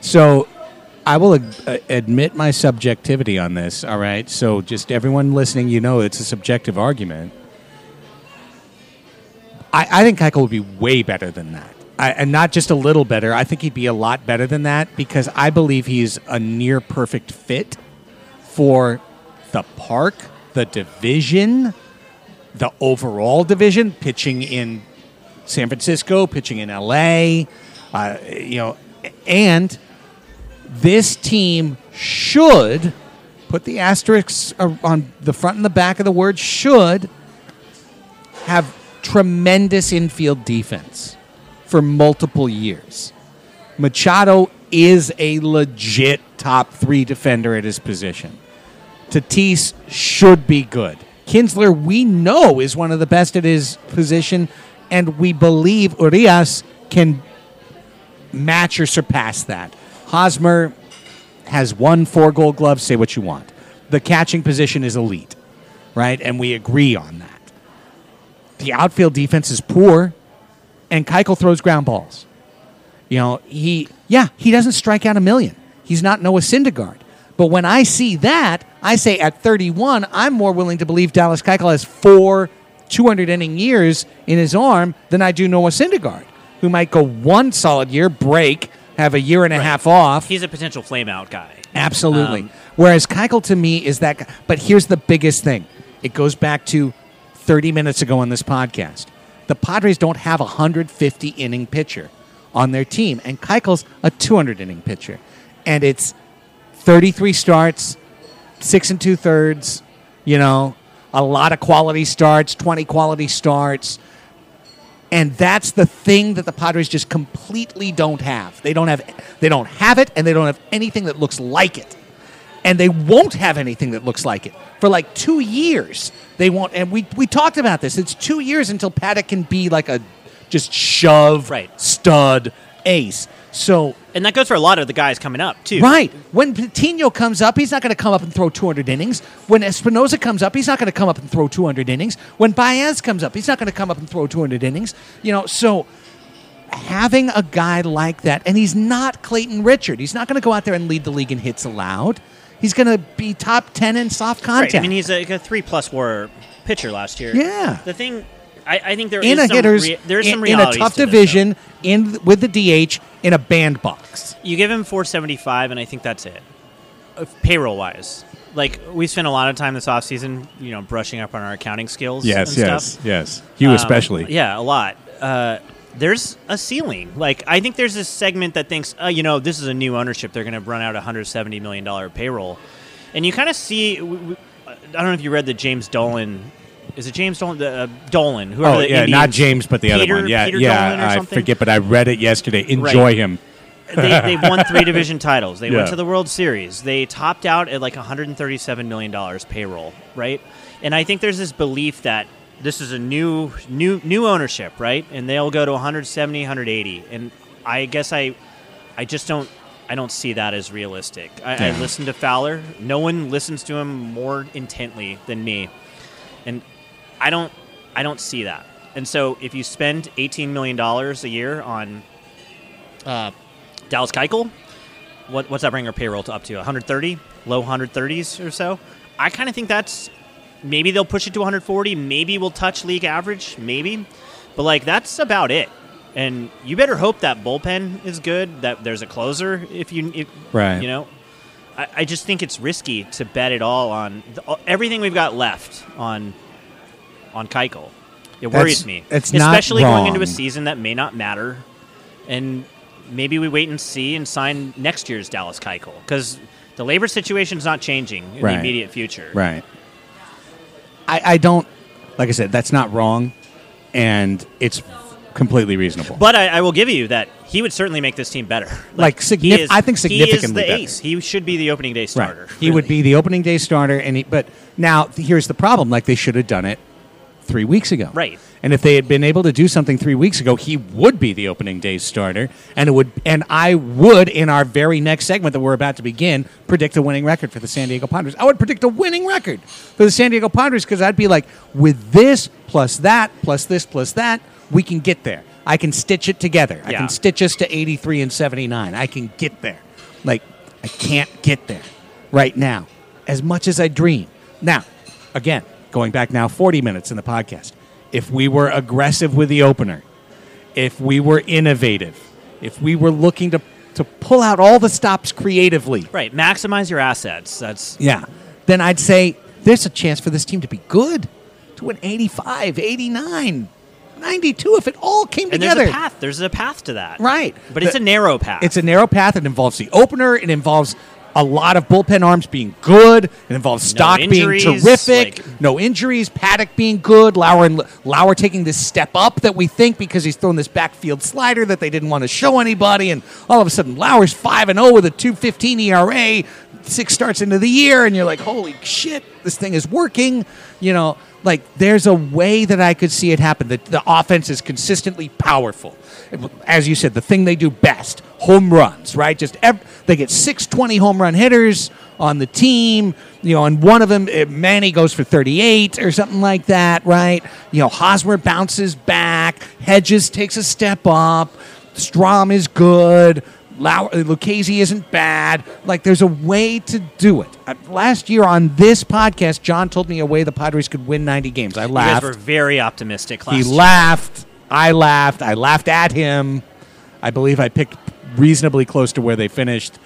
So I will uh, admit my subjectivity on this, all right? So just everyone listening, you know it's a subjective argument. I, I think Keuchel would be way better than that. I, and not just a little better. I think he'd be a lot better than that because I believe he's a near perfect fit for the park, the division, the overall division, pitching in San Francisco, pitching in LA, uh, you know, and this team should put the asterisks on the front and the back of the word should have tremendous infield defense for multiple years. Machado is a legit top three defender at his position. Tatis should be good. Kinsler, we know, is one of the best at his position, and we believe Urias can match or surpass that. Hosmer has won four gold gloves, say what you want. The catching position is elite, right? And we agree on that. The outfield defense is poor, and Keuchel throws ground balls. You know, he, yeah, he doesn't strike out a million. He's not Noah Syndergaard. But when I see that, I say at 31, I'm more willing to believe Dallas Keuchel has four 200 inning years in his arm than I do Noah Syndergaard, who might go one solid year, break, have a year and a half off. He's a potential flame out guy. Absolutely. Um, Whereas Keuchel to me is that guy. But here's the biggest thing. It goes back to 30 minutes ago on this podcast. The Padres don't have a 150 inning pitcher on their team, and Keuchel's a 200 inning pitcher. And it's 33 starts, six and two thirds, you know, a lot of quality starts, 20 quality starts. And that's the thing that the Padres just completely don't have. They don't have they don't have it and they don't have anything that looks like it. And they won't have anything that looks like it. For like 2 years. They won't and we we talked about this. It's 2 years until Paddack can be like a just shove right. stud ace. So And that goes for a lot of the guys coming up too. Right. When Patino comes up, he's not going to come up and throw 200 innings. When Espinoza comes up, he's not going to come up and throw 200 innings. When Baez comes up, he's not going to come up and throw 200 innings. You know, so having a guy like that, and he's not Clayton Richard. He's not going to go out there and lead the league in hits allowed. He's going to be top 10 in soft contact. Right. I mean, he's a, a three plus WAR pitcher last year. Yeah. The thing, I, I think there in is a some hitter's rea- there is in, some in a realities tough to this, division in with the DH in a bandbox. though. You give him 475, and I think that's it. Payroll wise, like we spent a lot of time this offseason, you know, brushing up on our accounting skills. Yes, and yes, stuff. yes. You Um, especially. Yeah, a lot. Uh, there's a ceiling. Like I think there's this segment that thinks, oh, you know, this is a new ownership. They're going to run out a 170 million dollar payroll, and you kind of see. w- w- I don't know if you read the James Dolan. Is it James Dolan? The, uh, Dolan. Whoever Oh the yeah, not James, but the Peter- other one. Yeah, Peter yeah. Dolan or I forget, but I read it yesterday. Enjoy Right. him. they, they won three division titles. They Yeah. went to the World Series. They topped out at like 137 million dollars payroll, right? And I think there's this belief that this is a new new new ownership, right? And they'll go to 170, 180. And I guess I I just don't I don't see that as realistic. I, I listen to Fowler. No one listens to him more intently than me, and I don't I don't see that. And so if you spend 18 million dollars a year on uh, Dallas Keuchel, what, what's that bring our payroll to up to? 130, low 130s or so. I kind of think that's maybe they'll push it to 140. Maybe we'll touch league average. Maybe, but like that's about it. And you better hope that bullpen is good. That there's a closer if you if, Right. You know, I, I just think it's risky to bet it all on the, everything we've got left on on Keuchel. It That's- worries me, it's not especially going into a season that may not matter, and maybe we wait and see and sign next year's Dallas Keuchel because the labor situation is not changing in Right. the immediate future. Right. I, I don't. Like I said, that's not wrong, and it's completely reasonable. But I, I will give you that he would certainly make this team better. Like, signif- I think he is significantly the better. ace. He should be the opening day starter. He would be the opening day starter, and he, but now here's the problem: like they should have done it three weeks ago. Right. And if they had been able to do something three weeks ago, he would be the opening day starter, and it would. And I would, in our very next segment that we're about to begin, predict a winning record for the San Diego Padres. I would predict a winning record for the San Diego Padres because I'd be like, with this plus that plus this plus that, we can get there. I can stitch it together. I can stitch us to 83 and 79. I can get there. Like, I can't get there right now as much as I dream. Now, again, going back now 40 minutes in the podcast, if we were aggressive with the opener, if we were innovative, if we were looking to, to pull out all the stops creatively, Right. Maximize your assets. That's yeah, then I'd say there's a chance for this team to be good, to an 85, 89, 92 if it all came and together. there's a path. There's a path to that. Right. But it's a narrow path. It's a narrow path. It involves the opener. It involves a lot of bullpen arms being good. It involves Stock being injuries, terrific. like- no injuries. Paddack being good. Lauer and Lauer taking this step up that we think because he's thrown this backfield slider that they didn't want to show anybody, and all of a sudden Lauer's five and zero with a two fifteen ERA. Six starts into the year, and you're like, holy shit, this thing is working. You know, like there's a way that I could see it happen. That the offense is consistently powerful. As you said, the thing they do best, home runs, right? Just ev- they get 620 home run hitters on the team. You know, and one of them, eh, Manny goes for 38 or something like that, right? You know, Hosmer bounces back. Hedges takes a step up. Strahm is good. Lau- Lucchesi isn't bad. Like, there's a way to do it. Uh, last year on this podcast, John told me a way the Padres could win 90 games. I you guys laughed. were very optimistic last He year. laughed. I laughed. I laughed at him. I believe I picked reasonably close to where they finished.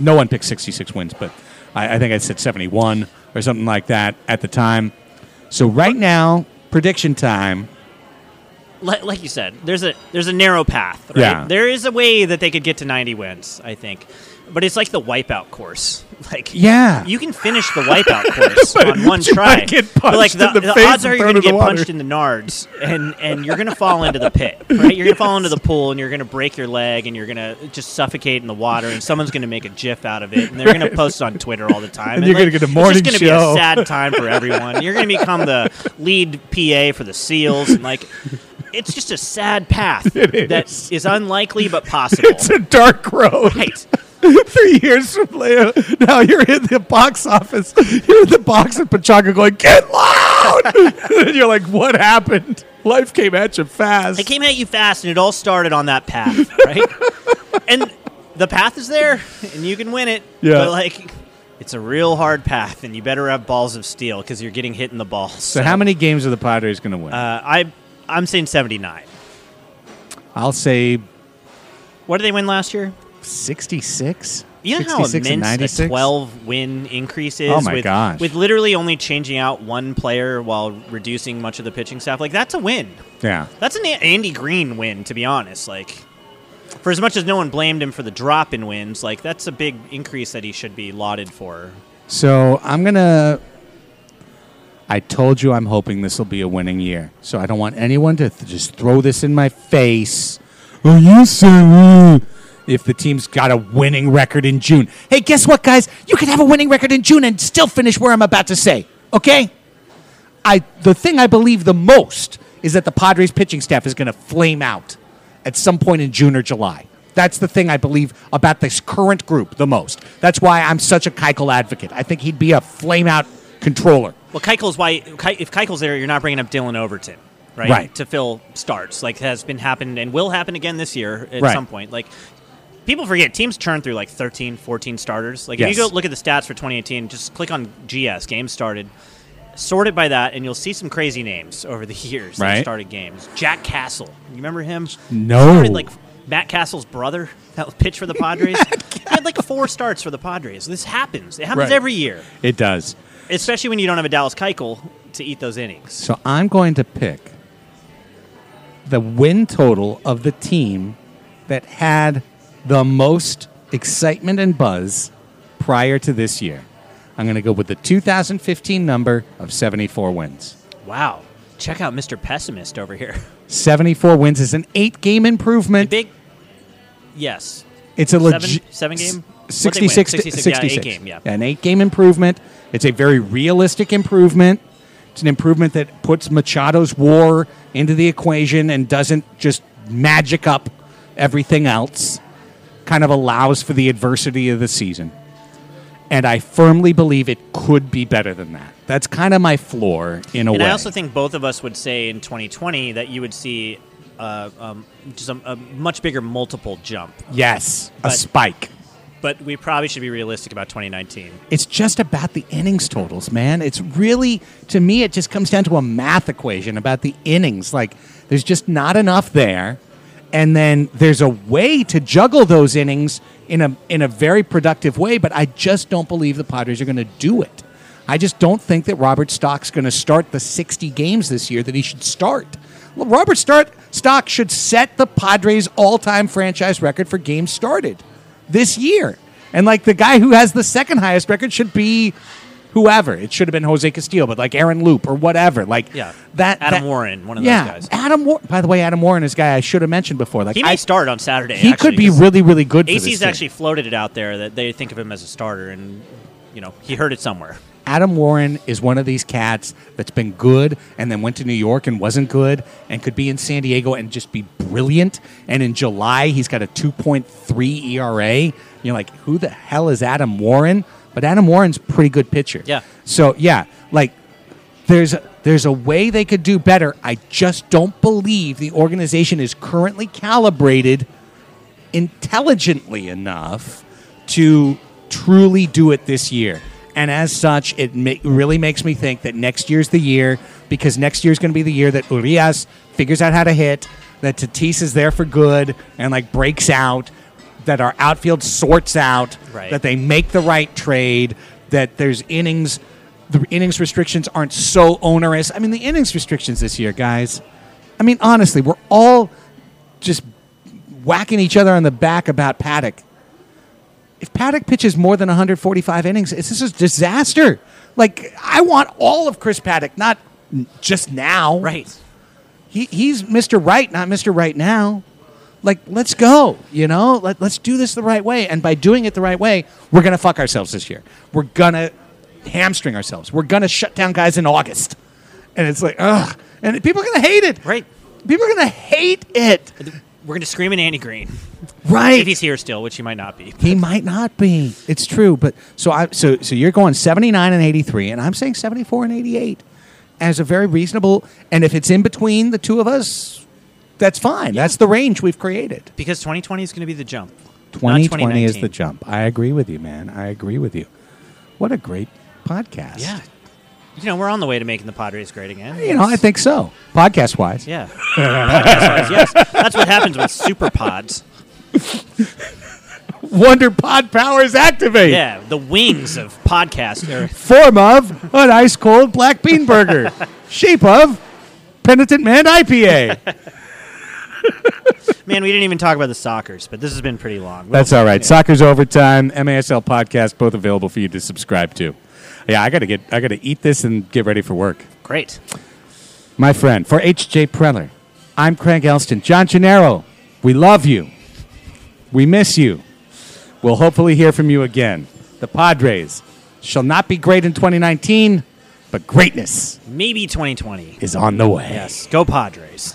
No one picked 66 wins, but I, I think I said 71 or something like that at the time. So right now, prediction time. Like, like you said, there's a there's a narrow path. Right? Yeah. There is a way that they could get to 90 wins, I think. But it's like the wipeout course. Like Yeah. you can finish the wipeout course on one try. get but like the, the the odds are you're going to get water. punched in the nards and and you're going to fall into the pit. Right? You're going to fall into the pool and you're going to break your leg and you're going to just suffocate in the water and someone's going to make a gif out of it and they're going to post on Twitter all the time. And you're like, gonna get a it's morning just show. be a sad time for everyone. You're going to become the lead PA for the SEALs and like it's just a sad path It that is. is unlikely but possible. It's a dark road. Right. Three years from later, now you're in the box office. You're in the box at Pachanga going, "Get loud!" and you're like, "What happened? Life came at you fast." It came at you fast, and it all started on that path, right? and the path is there, and you can win it. Yeah. But like, it's a real hard path, and you better have balls of steel because you're getting hit in the balls. So, how many games are the Padres going to win? Uh, I I'm saying 79. I'll say What did they win last year? 66. You know how 66 and immense a 96? 12 win increase is Oh my with, gosh. with literally only changing out one player while reducing much of the pitching staff. Like that's a win. Yeah. That's an A- Andy Green win, to be honest. Like, for as much as no one blamed him for the drop in wins, like that's a big increase that he should be lauded for. So I'm gonna. I told you I'm hoping this will be a winning year. So I don't want anyone to th- just throw this in my face. Oh, you said if the team's got a winning record in June. Hey, guess what, guys? You can have a winning record in June and still finish where I'm about to say. Okay? I the thing I believe the most is that the Padres pitching staff is going to flame out at some point in June or July. That's the thing I believe about this current group the most. That's why I'm such a Keuchel advocate. I think he'd be a flame out controller. Well, Keuchel's why if Keuchel's there, you're not bringing up Dillon Overton, right? Right. To fill starts, like has been happened and will happen again this year at Right. some point. Like people forget teams churn through like 13, 14 starters. Like if you go look at the stats for 2018, just click on GS games started. Sort it by that, and you'll see some crazy names over the years that started games. Jack Castle, you remember him? No. Started, like Matt Castle's brother that pitched for the Padres. he had like four starts for the Padres. This happens. It happens Right. every year, It does. Especially when you don't have a Dallas Keuchel to eat those innings. So I'm going to pick the win total of the team that had the most excitement and buzz prior to this year. I'm going to go with the 2015 number of 74 wins. Wow. Check out Mr. Pessimist over here. 74 wins is an eight game improvement. Big. Yes. It's a Seven- legit seven game? What'd they win? 66, 66, yeah, game, yeah. An eight game improvement. It's a very realistic improvement. It's an improvement that puts Machado's war into the equation and doesn't just magic up everything else. Kind of allows for the adversity of the season. And I firmly believe it could be better than that. That's kind of my floor in a way. and way. I also think both of us would say in 2020 that you would see uh, um, just a, a much bigger multiple jump. yes, a spike. But we probably should be realistic about 2019. It's just about the innings totals, man. It's really, to me, it just comes down to a math equation about the innings. Like, there's just not enough there. And then there's a way to juggle those innings in a, in a very productive way, but I just don't believe the Padres are going to do it. I just don't think that Robert Stock's going to start the 60 games this year that he should start. Robert Stock should set the Padres' all time franchise record for games started this year. And like the guy who has the second highest record should be whoever. It should have been Jose Castillo, but like Aaron Loup or whatever. Like Yeah. that Adam that- Warren, one of yeah, those guys. Adam Warren. By the way, Adam Warren is a guy I should have mentioned before. Like he may I, start on Saturday. he actually, could be really, really good. For AC's actually floated it out there that they think of him as a starter, and you know he heard it somewhere. Adam Warren is one of these cats that's been good and then went to New York and wasn't good and could be in San Diego and just be brilliant. And in July, he's got a 2.3 ERA. You're like, who the hell is Adam Warren? But Adam Warren's a pretty good pitcher. Yeah. So, yeah, like there's there's a way they could do better. I just don't believe the organization is currently calibrated intelligently enough to truly do it this year. And as such, it ma- really makes me think that next year's the year because next year's going to be the year that Urias figures out how to hit, that Tatis is there for good and like breaks out, that our outfield sorts out, Right. that they make the right trade, that there's innings, the innings restrictions aren't so onerous. I mean, the innings restrictions this year, guys, I mean, honestly, we're all just whacking each other on the back about Paddack. If Paddack pitches more than 145 innings, this is a disaster. Like, I want all of Chris Paddack, not just now. Right. He, he's Mr. Right, not Mr. Right now. Like, let's go. You know, Let, let's do this the right way. And by doing it the right way, we're gonna fuck ourselves this year. We're gonna hamstring ourselves. We're gonna shut down guys in August. And it's like, ugh. And people are gonna hate it. Right. People are gonna hate it. We're going to scream at Andy Green. Right. If he's here still, which he might not be. He might not be. It's true, but so I so so you're going 79 and 83 and I'm saying 74 and 88 as a very reasonable and if it's in between the two of us that's fine. That's the range we've created. Because 2020 is going to be the jump. 2020 is the jump. I agree with you, man. I agree with you. What a great podcast. Yeah. You know, we're on the way to making the Padres great again. You know, I think so. Podcast wise. Yeah. Podcast-wise, yes. That's what happens with super pods. Wonder Pod powers activate. Yeah, the wings of podcast are Form of an ice cold black bean burger. Shape of penitent man IPA. Man, we didn't even talk about the Sockers, but this has been pretty long. That's all right. Soccer's overtime. MASL podcast, both available for you to subscribe to. Yeah, I gotta get. I gotta eat this and get ready for work. Great. My friend, for A.J. Preller, I'm Craig Elsten. John Gennaro, we love you. We miss you. We'll hopefully hear from you again. The Padres shall not be great in 2019, but greatness Maybe 2020. is on the way. Yes. Go Padres.